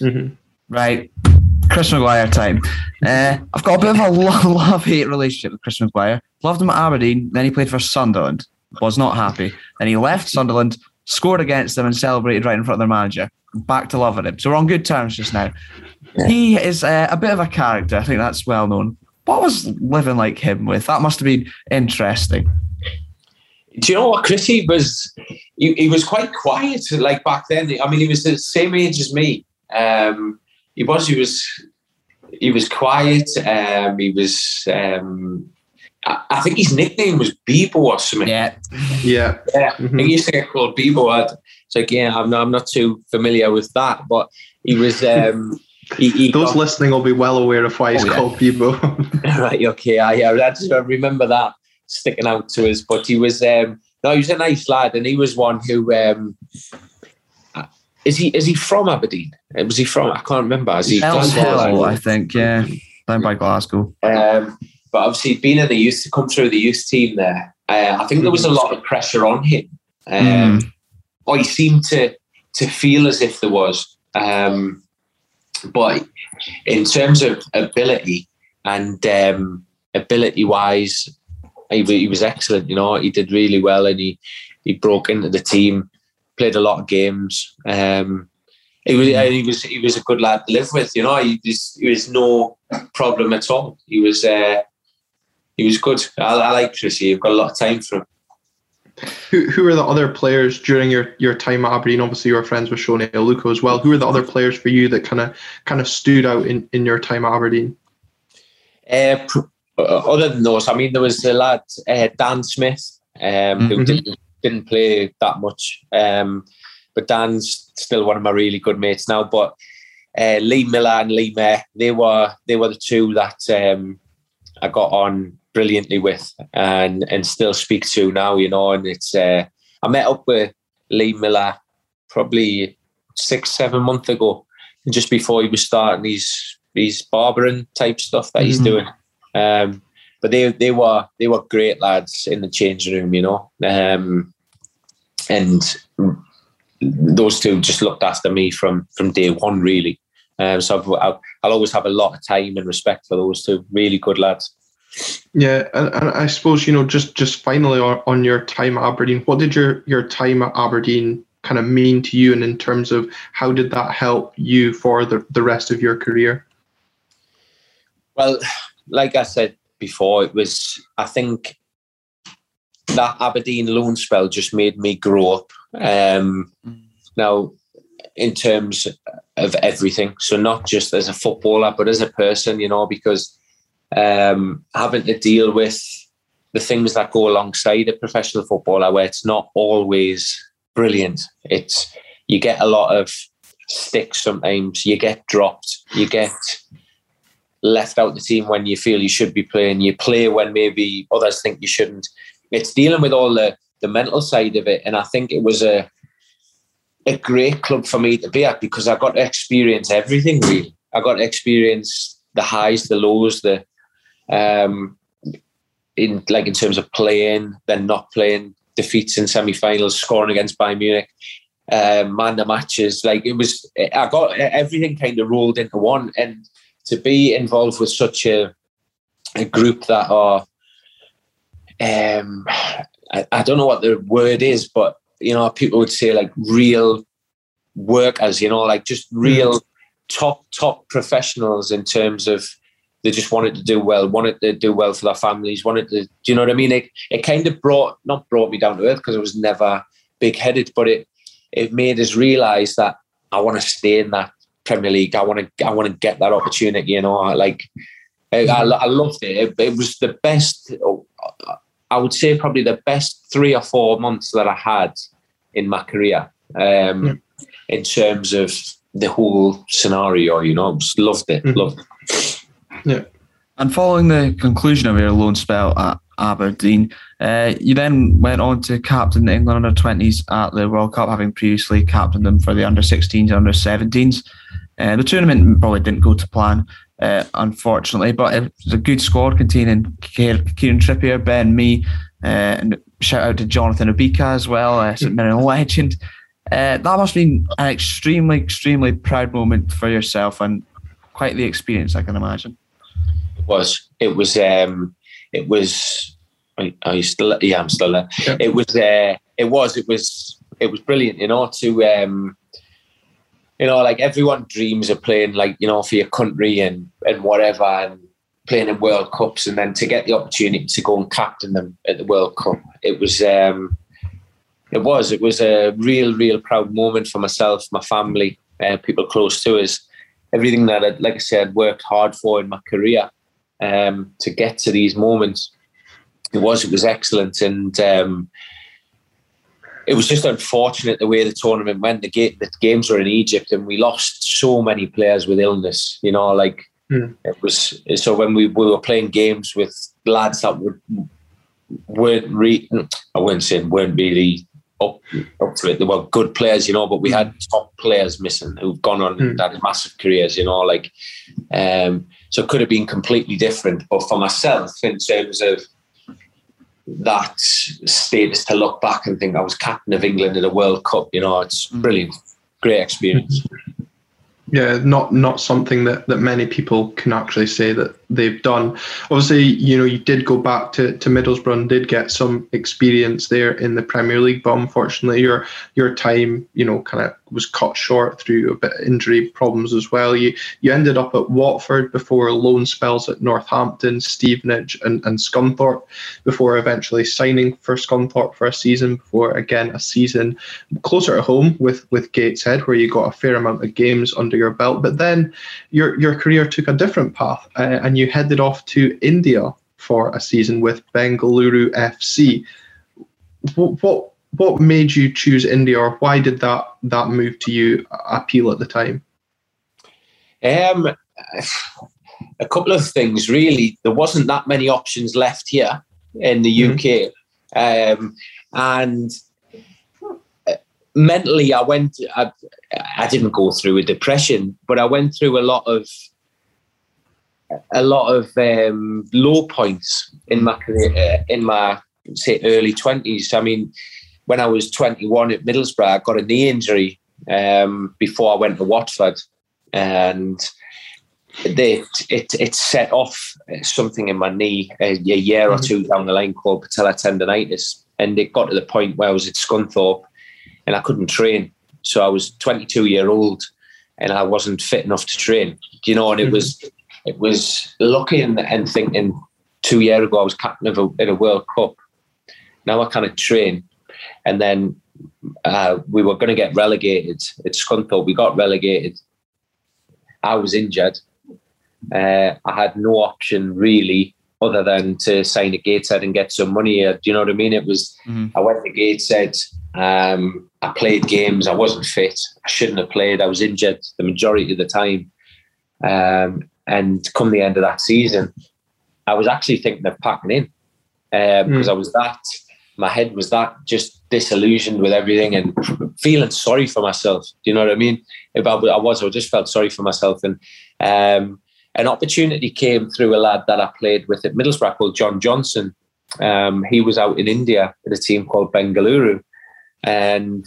Mm-hmm. Right, Chris Maguire time. Uh, I've got a bit of a love hate relationship with Chris Maguire. Loved him at Aberdeen, then he played for Sunderland. Was not happy. Then he left Sunderland, scored against them, and celebrated right in front of their manager back to loving him. So we're on good terms just now. Yeah. He is uh, a bit of a character. I think that's well known. What was living like him with? That must have been interesting. Do you know what, Chris? He was he, he was quite quiet like back then. I mean, he was the same age as me. Um, he was he was he was quiet. Um, he was. Um, I, I think his nickname was Bebo or something. Yeah, yeah. yeah. Mm-hmm. He used to get called Bebo. So again, I'm not, I'm not too familiar with that, but he was. Um, he, he Those got, listening will be well aware of why he's oh, yeah. called Bebo. right. Okay. I, I just remember that sticking out to us, but he was. Um, no, he was a nice lad, and he was one who. Um, is he is he from Aberdeen? Was he from? I can't remember. Is he Glasgow? I think. Yeah, down by Glasgow. Um, but obviously, being in the youth to come through the youth team there, uh, I think there was a lot of pressure on him. Um, mm he seemed to to feel as if there was. Um, but in terms of ability and um, ability wise, he, he, was excellent. You know, he did really well, and he he broke into the team, played a lot of games. Um, he was he was he was a good lad to live with. You know, he was he was no problem at all. He was uh, he was good. I, I like Chrissy. I've got a lot of time for him. Who who are the other players during your, your time at Aberdeen? Obviously, you were friends with Sone Aluko as well. Who are the other players for you that kind of kind of stood out in, in your time at Aberdeen? Uh, uh, other than those, I mean, there was the lad uh, Dan Smith um, mm-hmm. who didn't didn't play that much, um, but Dan's still one of my really good mates now. But uh, Lee Miller and Lee Mair, they were they were the two that um, I got on brilliantly with and and still speak to now, you know. And it's uh, I met up with Lee Miller probably six, seven months ago, just before he was starting his his barbering type stuff that he's mm-hmm. doing. Um, but they they were they were great lads in the changing room, you know. Um, and those two just looked after me from from day one, really. Um, so I've, I'll always have a lot of time and respect for those two. Really good lads. Yeah, and, and I suppose you know just just finally on, your time at Aberdeen, what did your your time at Aberdeen kind of mean to you, and in terms of how did that help you for the the rest of your career? Well, like I said before, it was I think that Aberdeen loan spell just made me grow up. Um. Now, in terms of everything, so not just as a footballer, but as a person, you know, because um, having to deal with the things that go alongside a professional footballer where it's not always brilliant. It's you get a lot of sticks sometimes, you get dropped, you get left out the team when you feel you should be playing, you play when maybe others think you shouldn't. It's dealing with all the, the mental side of it. And I think it was a a great club for me to be at because I got to experience everything really. I got to experience the highs, the lows, the um, in like in terms of playing, then not playing, defeats in semi-finals, scoring against Bayern Munich, um, man the matches. Like it was, I got everything kind of rolled into one, and to be involved with such a a group that are um I, I don't know what the word is, but you know, people would say like real workers, you know, like just real top top professionals in terms of they just wanted to do well, wanted to do well for their families, wanted to, do you know what I mean? It, it kind of brought, not brought me down to earth because I was never big headed, but it, it made us realize that I want to stay in that Premier League. I want to, I want to get that opportunity, you know, like I, I, I loved it. it. It was the best, I would say probably the best three or four months that I had in my career um, in terms of the whole scenario, you know, just loved it, mm-hmm. loved it. Yeah. And following the conclusion of your loan spell at Aberdeen, uh, you then went on to captain the England under 20s at the World Cup, having previously captained them for the under 16s and under 17s. Uh, the tournament probably didn't go to plan, uh, unfortunately, but it was a good squad containing Kieran Trippier, Ben Mee, uh, and shout out to Jonathan Obika as well, uh, St Mirren legend. Uh, that must have been an extremely, extremely proud moment for yourself and quite the experience, I can imagine was. It was. Um, it was. Are you still? Yeah, I'm still there. Yeah. It was. Uh, it was. It was. It was brilliant. You know, to um, you know, like everyone dreams of playing, like you know, for your country and and whatever, and playing in World Cups, and then to get the opportunity to go and captain them at the World Cup. It was. Um, it was. It was a real, real proud moment for myself, my family, uh, people close to us. Everything that, I'd, like I said, worked hard for in my career um, to get to these moments. It was it was excellent, and um, it was just unfortunate the way the tournament went. The, ga- the games were in Egypt, and we lost so many players with illness. You know, like mm. it was. So when we, we were playing games with lads that would weren't re- I wouldn't say weren't really up up to it. They were good players, you know, but we had top players missing who've gone on mm. had massive careers, you know, like um so it could have been completely different. But for myself, in terms of that status to look back and think I was captain of England in a World Cup, you know, it's mm. brilliant. Great experience yeah not not something that that many people can actually say that they've done. Obviously you know you did go back to, to middlesbrough and did get some experience there in the premier league but unfortunately your your time you know kind of was cut short through a bit of injury problems as well you you ended up at watford before loan spells at northampton stevenage and, and scunthorpe before eventually signing for scunthorpe for a season before again a season closer to home with with gateshead where you got a fair amount of games under your belt. But then your your career took a different path, uh, and you headed off to India for a season with Bengaluru FC. What, what what made you choose India, or why did that that move to you appeal at the time? Um, a couple of things really. There wasn't that many options left here in the UK, mm-hmm. um, and mentally, I went. I, I didn't go through a depression, but I went through a lot of a lot of um, low points in my career, uh, in my say early twenties. I mean, when I was twenty one at Middlesbrough, I got a knee injury um, before I went to Watford, and they, it it set off something in my knee a, year or mm-hmm. two down the line called patellar tendonitis, and it got to the point where I was at Scunthorpe and I couldn't train. So I was 22 year old and I wasn't fit enough to train. You know, and it mm-hmm. was it was lucky and, and thinking two years ago I was captain of a, in a World Cup. Now I kind of train, and then uh, we were going to get relegated at Scunthorpe. We got relegated. I was injured. Uh, I had no option really other than to sign a Gateshead and get some money. Uh, do you know what I mean? It was mm-hmm. I went to Gateshead. Um, I played games. I wasn't fit. I shouldn't have played. I was injured the majority of the time. Um, and come the end of that season, I was actually thinking of packing in um, because mm. I was that. My head was that just disillusioned with everything and feeling sorry for myself. Do you know what I mean? If I, I was, I just felt sorry for myself. And um, an opportunity came through a lad that I played with at Middlesbrough called John Johnson. Um, he was out in India at a team called Bengaluru and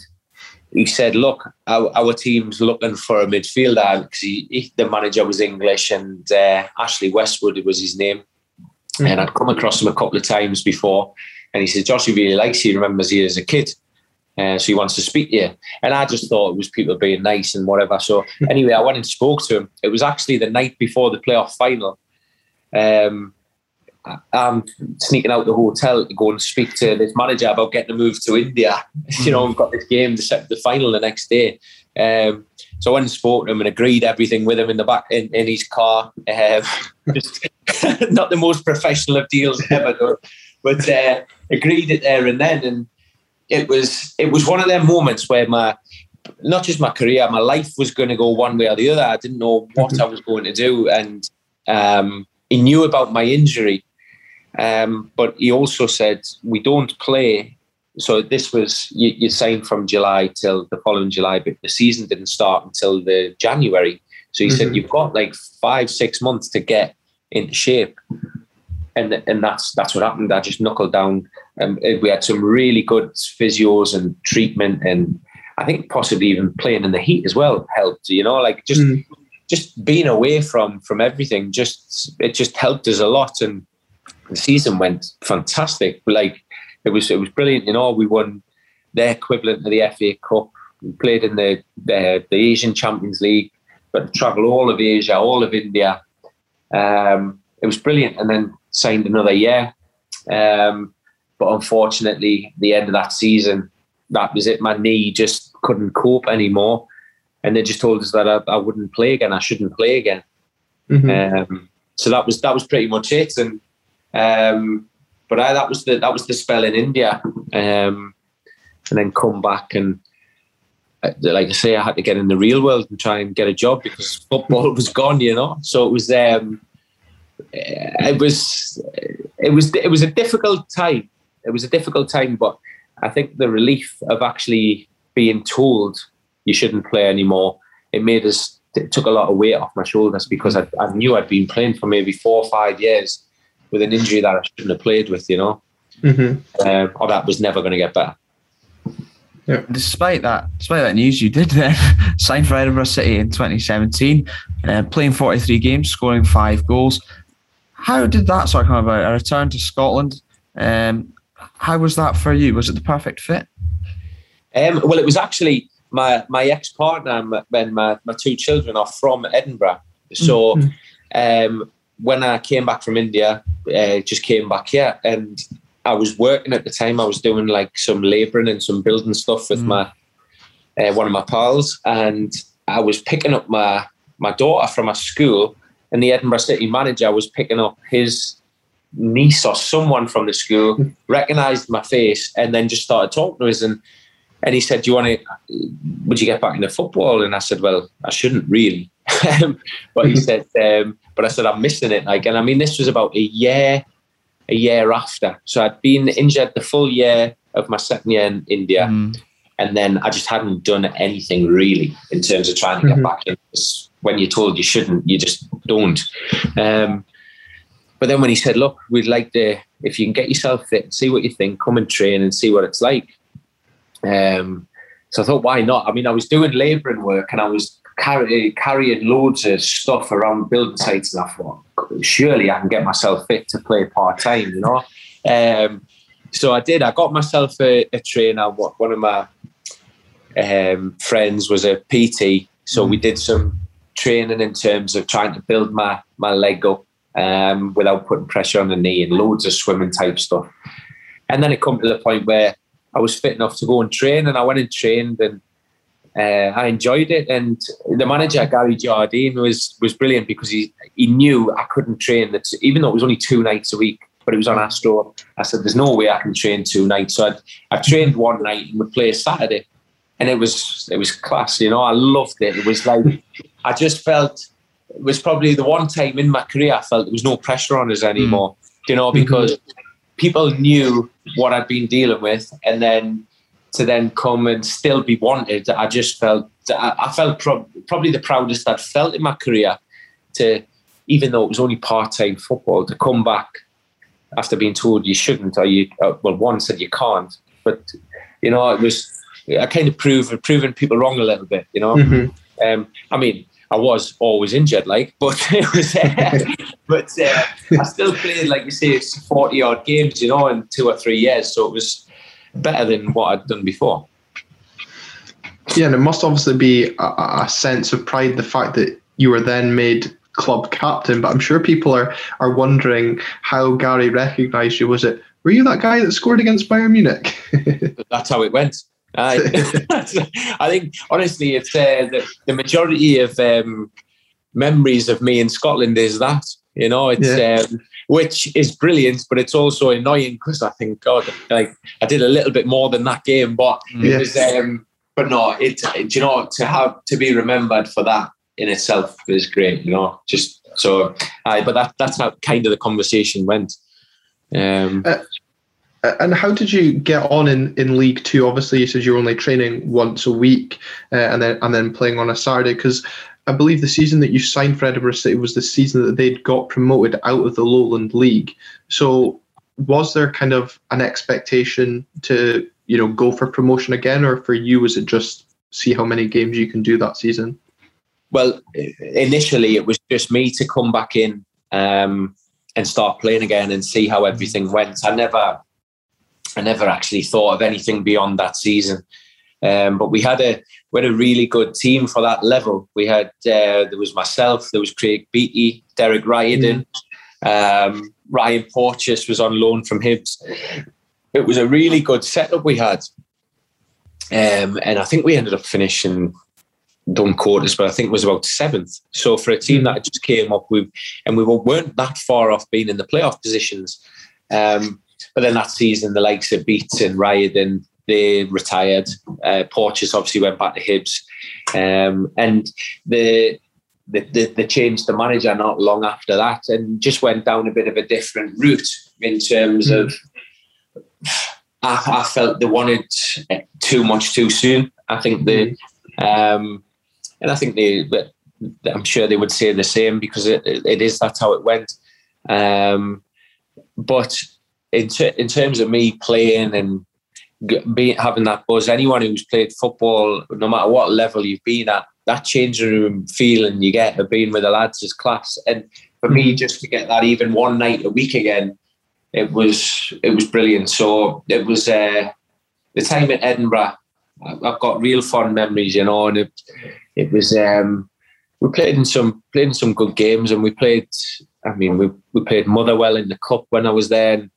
he said, "Look, our, our team's looking for a midfielder because he, he, the manager was English and uh, Ashley Westwood was his name." Mm-hmm. And I'd come across him a couple of times before. And he said, Josh, he really likes you. He remembers you as a kid. Uh, so he wants to speak to you. And I just thought it was people being nice and whatever. So anyway, I went and spoke to him. It was actually the night before the playoff final. Um, I'm sneaking out the hotel to go and speak to this manager about getting a move to India. you know, we've got this game, the, the final the next day. Um, so I went and spoke to him and agreed everything with him in the back in, in his car. Um, just not the most professional of deals ever done, but uh, agreed it there and then. And it was it was one of them moments where my not just my career, my life was going to go one way or the other. I didn't know what mm-hmm. I was going to do, and um, he knew about my injury, um, but he also said we don't play. So this was you, you signed from July till the following July, but the season didn't start until the January. So he mm-hmm. said you've got like five six months to get into shape and and that's that's what happened. I just knuckled down. Um, we had some really good physios and treatment, and I think possibly even playing in the heat as well helped. You know, like just mm. just being away from from everything. Just it just helped us a lot, and the season went fantastic. Like it was it was brilliant. You know, we won their equivalent of the FA Cup. We played in the the, the Asian Champions League, but travel all of Asia, all of India. Um, it was brilliant, and then signed another year. Um, but unfortunately, the end of that season, that was it. My knee just couldn't cope anymore, and they just told us that I, I wouldn't play again. I shouldn't play again. Mm-hmm. Um, so that was that was pretty much it. And um, but I, that was the that was the spell in India, um, and then come back and uh, like I say, I had to get in the real world and try and get a job because football was gone, you know. So it was um, it was it was it was a difficult time. It was a difficult time, but I think the relief of actually being told you shouldn't play anymore it made us it took a lot of weight off my shoulders because I, I knew I'd been playing for maybe four or five years with an injury that I shouldn't have played with, you know, mm-hmm. um, or that was never going to get better. Yeah. Despite that, despite that news, you did then sign for Edinburgh City in 2017, uh, playing 43 games, scoring five goals. How did that sort of come about? A return to Scotland. Um, how was that for you? Was it the perfect fit? Um, well, it was actually my my ex partner and my, my two children are from Edinburgh. So mm-hmm. um, when I came back from India, uh, just came back here, and I was working at the time. I was doing like some labouring and some building stuff with mm. my uh, one of my pals, and I was picking up my my daughter from a school and the Edinburgh City manager was picking up his niece or someone from the school, recognised my face, and then just started talking to us. And and he said, "Do you want to? Would you get back into football?" And I said, "Well, I shouldn't really." but he said, um, "But I said I'm missing it." Like, and I mean, this was about a year, a year after. So I'd been injured the full year of my second year in India. Mm. And then I just hadn't done anything really in terms of trying to get mm-hmm. back in when you're told you shouldn't, you just don't. Um, but then when he said, "Look, we'd like to, if you can get yourself fit, see what you think, come and train and see what it's like." Um, so I thought, why not? I mean, I was doing labouring work and I was carry, carrying loads of stuff around building sites, and I thought, surely I can get myself fit to play part time, you know. Um, so I did. I got myself a, a trainer. One of my um, friends was a PT, so we mm. did some training in terms of trying to build my my leg up um, without putting pressure on the knee and loads of swimming type stuff. And then it come to the point where I was fit enough to go and train, and I went and trained, and uh, I enjoyed it. And the manager Gary Jardine was was brilliant because he he knew I couldn't train that, even though it was only two nights a week. But it was on Astro. I said, "There's no way I can train two nights." So I'd, I trained one night and would play Saturday, and it was it was class. You know, I loved it. It was like I just felt it was probably the one time in my career I felt there was no pressure on us anymore. Mm. You know, because mm-hmm. people knew what I'd been dealing with, and then to then come and still be wanted, I just felt I felt pro- probably the proudest I'd felt in my career to, even though it was only part time football, to come back after being told you shouldn't or you uh, well one said you can't, but you know it was I kind of prove proving people wrong a little bit. You know, mm-hmm. um, I mean I was always injured, like, but it was, uh, but uh, I still played, like you say, forty odd games, you know, in two or three years. So it was better than what I'd done before. Yeah, and it must obviously be a, a sense of pride the fact that you were then made club captain. But I'm sure people are are wondering how Gary recognised you. Was it were you that guy that scored against Bayern Munich? That's how it went. I, I think honestly, it's uh, the, the majority of um, memories of me in Scotland is that you know it's yeah. um, which is brilliant, but it's also annoying because I think God, like I did a little bit more than that game, but yeah. it was. Um, but no, it, it you know to have to be remembered for that in itself is great. You know, just so I. But that that's how kind of the conversation went. Um, uh, and how did you get on in, in League Two? Obviously, you said you're only training once a week, uh, and then and then playing on a Saturday. Because I believe the season that you signed for Edinburgh City was the season that they'd got promoted out of the Lowland League. So, was there kind of an expectation to you know go for promotion again, or for you was it just see how many games you can do that season? Well, initially it was just me to come back in um, and start playing again and see how everything went. I never I never actually thought of anything beyond that season. Um, but we had a we had a really good team for that level. We had uh, there was myself, there was Craig Beattie, Derek Riordan, mm. um, Ryan Porteous was on loan from Hibs. It was a really good setup we had, um, and I think we ended up finishing done quarters, but I think it was about seventh. So for a team that just came up with, and we weren't that far off being in the playoff positions. Um, but then that season, the likes of Beats and Riordan, they retired. Uh, Porteous obviously went back to Hibs. Um, and the, the, the, they changed the manager not long after that and just went down a bit of a different route in terms mm. of. I, I, felt they wanted too much too soon. I think they, hmm. um, and I think they, I'm sure they would say the same because it, it is that's how it went. Um, but in, ter- in terms of me playing and being having that buzz, anyone who's played football, no matter what level you've been at, that changing room feeling you get of being with the lads is class. And for me, mm-hmm. just to get that even one night a week again, it was it was brilliant. So it was uh, the time at Edinburgh. I've got real fond memories, you know, and it, it was um, we played in some played in some good games, and we played. I mean, we we played Motherwell in the cup when I was there. And,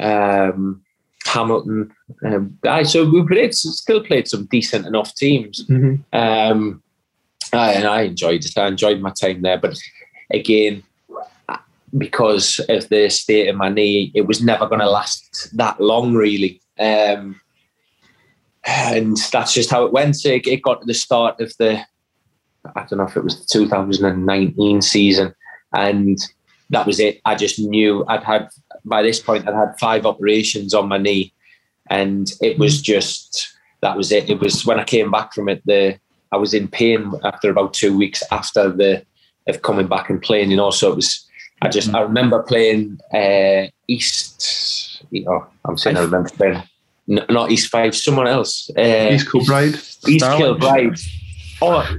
um, Hamilton. Um, I, so we played, still played some decent enough teams. Mm-hmm. Um, I, and I enjoyed it. I enjoyed my time there. But again, because of the state of my knee, it was never going to last that long, really. Um, and that's just how it went. It, it got to the start of the, I don't know if it was the 2019 season, and that was it. I just knew I'd had by this point I'd had five operations on my knee, and it was hmm. just that was it. It was when I came back from it. The I was in pain after about two weeks after the of coming back and playing. You know, so it was. I just hmm. I remember playing uh, East. You know, I'm saying I remember playing not East Fife, someone else. Uh, East Kilbride. East Kilbride. Oh,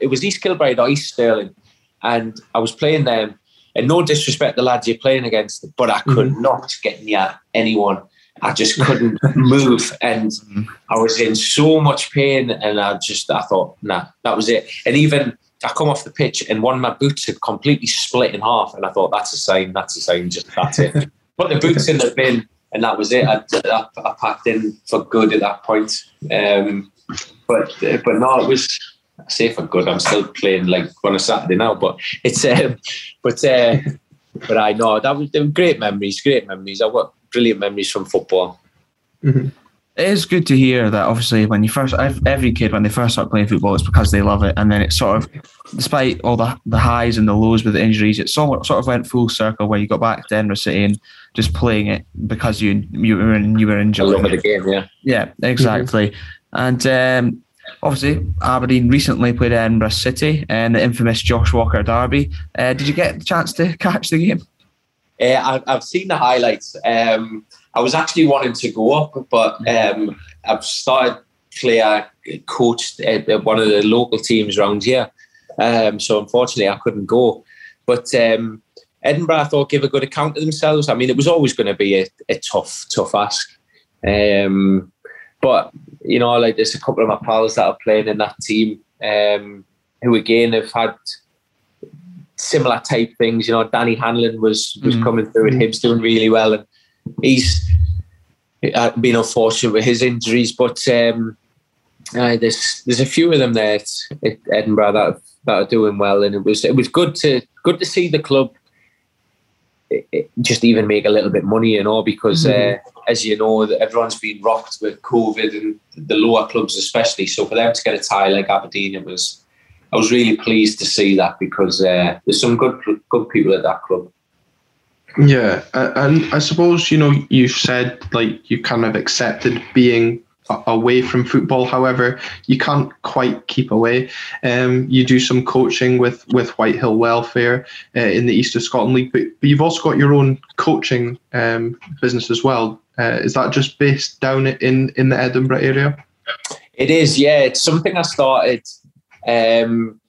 it was East Kilbride or East Stirling, and I was playing them and no disrespect the lads you're playing against, but I could mm-hmm. not get near anyone. I just couldn't move, and mm-hmm. I was in so much pain. And I just, I thought, nah, that was it. And even I come off the pitch, and one of my boots had completely split in half, and I thought, that's a sign, that's a sign, just that's it. Put the boots in the bin, and that was it. I, I, I packed in for good at that point. Um, but but no, it was say for good. I'm still playing like on a Saturday now, but it's um, but uh, but I know that was great memories, great memories. I've got brilliant memories from football. Mm-hmm. It is good to hear that. Obviously, when you first, every kid when they first start playing football, it's because they love it, and then it sort of, despite all the the highs and the lows with the injuries, it sort sort of went full circle where you got back to Edinburgh City and just playing it because you you were you were enjoying the game. Yeah, yeah, exactly. Mm-hmm. And um, obviously Aberdeen recently played Edinburgh City and the infamous Josh Walker derby. Uh, did you get the chance to catch the game? Uh, I've seen the highlights. Um, I was actually wanting to go up, but um, I've started. I coached at one of the local teams around here, Um, so unfortunately, I couldn't go. But um, Edinburgh, I thought, give a good account of themselves. I mean, it was always going to be a, a, tough, tough ask. Um, but you know, like there's a couple of my pals that are playing in that team um, who again have had similar type things. You know, Danny Handling was was mm. coming through and Hibs doing really well, and he's uh, been unfortunate with his injuries. But um, uh, there's there's a few of them there at, at Edinburgh that that are doing well, and it was it was good to good to see the club just even make a little bit money, you know, because mm-hmm. uh, as you know, everyone's been rocked with COVID and the lower clubs especially. So for them to get a tie like Aberdeen, it was I was really pleased to see that because uh, there's some good good people at that club. Yeah, and I suppose you know you said like you kind of accepted being away from football. However, you can't quite keep away. Um, you do some coaching with with Whitehill Welfare uh, in the East of Scotland League, but, but you've also got your own coaching um, business as well. Uh, is that just based down in in the Edinburgh area? It is. Yeah, it's something I started um,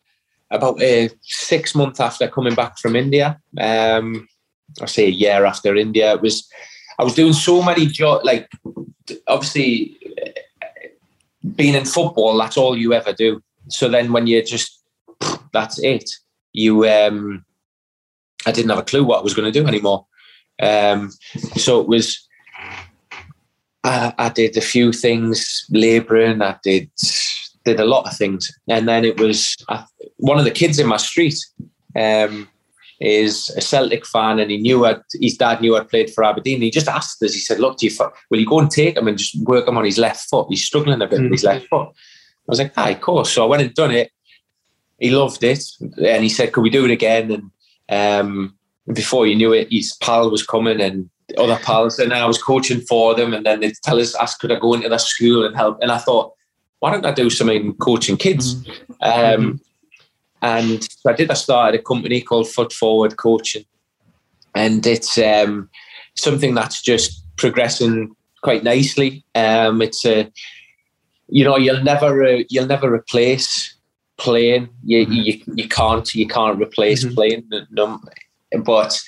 about uh, six months after coming back from India. Um, I say a year after India. It was. I was doing so many jobs, like obviously being in football, that's all you ever do. So then when you're just, that's it. You, um, I didn't have a clue what I was going to do anymore. Um, so it was, I, I did a few things, labouring. I did did a lot of things, and then it was I, one of the kids in my street. Um, is a Celtic fan, and he knew I'd, his dad knew I'd played for Aberdeen. he just asked us. He said, "Look, do you will you go and take him and just work him on his left foot? He's struggling a bit mm. with his left foot." I was like, "Aye, of course." So I went and done it. He loved it, and he said, "Could we do it again?" And um, before you knew it, his pal was coming and other pals, and I was coaching for them. And then they'd tell us, "Ask could I go into the school and help?" And I thought, "Why don't I do something coaching kids?" Mm. Um, and so I did. I started a company called Foot Forward Coaching, and it's um, something that's just progressing quite nicely. Um, it's a, you know, you'll never uh, you'll never replace playing. You mm-hmm. you, you can't you can't replace mm-hmm. playing. No, but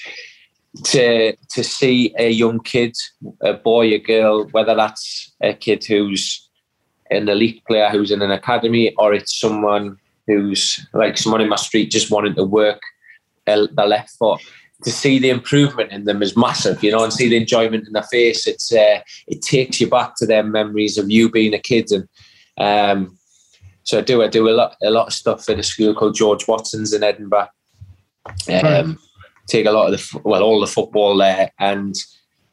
to to see a young kid, a boy, a girl, whether that's a kid who's an elite player who's in an academy, or it's someone who's like someone in my street just wanting to work the left foot to see the improvement in them is massive, you know, and see the enjoyment in their face. It's uh, it takes you back to their memories of you being a kid, and um, so I do I do a lot a lot of stuff at a school called George Watson's in Edinburgh. Um, take a lot of the well all the football there, and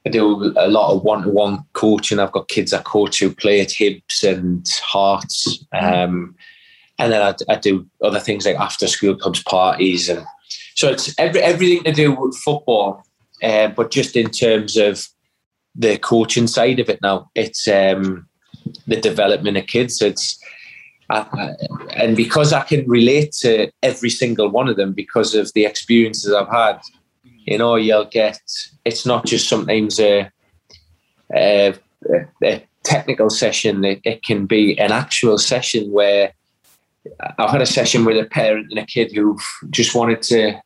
I do a lot of one to one coaching. I've got kids I coach who play at Hibs and Hearts. Um, and then I, I do other things like after school clubs parties and so it's every, everything to do with football uh, but just in terms of the coaching side of it now it's um, the development of kids. It's and because I can relate to every single one of them because of the experiences I've had you know you'll get it's not just sometimes a, a, a technical session it, it can be an actual session where I've had a session with a parent and a kid who just wanted to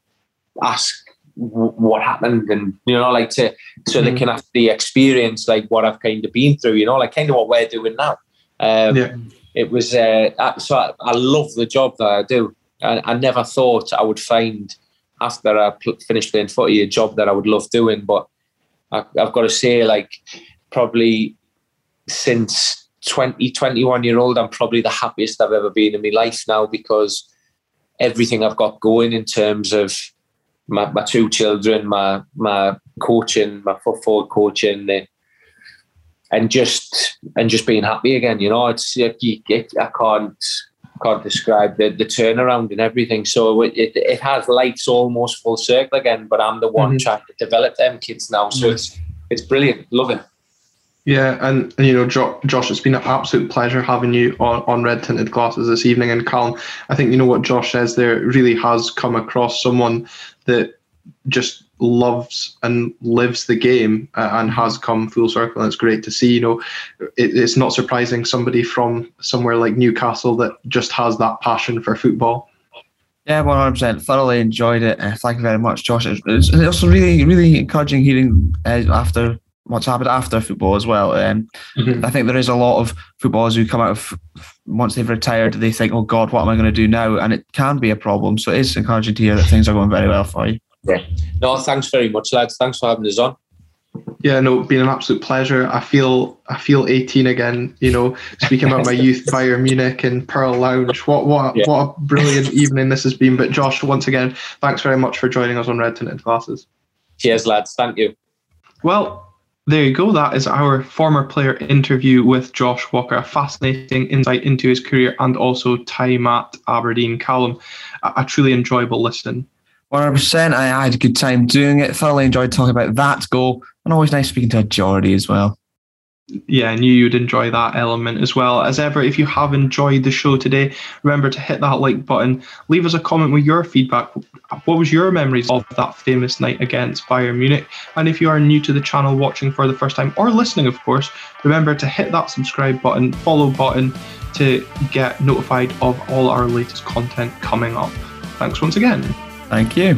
ask what happened and you know like to so mm-hmm. they can have the experience like what I've kind of been through you know like kind of what we're doing now um, yeah. it was uh, so I, I, love the job that I do I, I never thought I would find after I pl- finished playing footy a job that I would love doing but I, I've got to say like probably since 20, 21 year old, I'm probably the happiest I've ever been in my life now because everything I've got going in terms of my, my two children, my my coaching, my football coaching, and just and just being happy again. You know, it's it, it, I can't can't describe the, the turnaround and everything. So it, it, it has lights almost full circle again. But I'm the one mm-hmm. trying to develop them kids now. So mm-hmm. it's it's brilliant. Love it. Yeah, and, and you know, Josh, it's been an absolute pleasure having you on, on Red Tinted Glasses this evening. And Callum, I think you know what Josh says there really has come across someone that just loves and lives the game uh, and has come full circle. And it's great to see. You know, it, it's not surprising somebody from somewhere like Newcastle that just has that passion for football. Yeah, one hundred percent. Thoroughly enjoyed it. Uh, thank you very much, Josh. It's, it's also really, really encouraging hearing uh, after what's happened after football as well. Um, mm-hmm. I think there is a lot of footballers who come out of once they've retired, they think, "Oh God, what am I going to do now?" And it can be a problem. So it is encouraging to hear that things are going very well for you. Yeah. No, thanks very much, lads. Thanks for having us on. Yeah, no, been an absolute pleasure. I feel I feel 18 again. You know, speaking about my youth, Bayern Munich and Pearl Lounge. What what yeah. what a brilliant evening this has been. But Josh, once again, thanks very much for joining us on Red Tinted Glasses. Cheers, lads. Thank you. Well, there you go. That is our former player interview with Josh Walker. A fascinating insight into his career and also time at Aberdeen. Callum, a, truly enjoyable listen. 100%. I had a good time doing it. Thoroughly enjoyed talking about that goal. And always nice speaking to a Geordie as well yeah, I knew you'd enjoy that element as well. As ever, if you have enjoyed the show today, remember to hit that like button. Leave us a comment with your feedback. What was your memories of that famous night against Bayern Munich? And if you are new to the channel, watching for the first time or listening, of course, remember to hit that subscribe button, follow button to get notified of all our latest content coming up. Thanks once again. Thank you.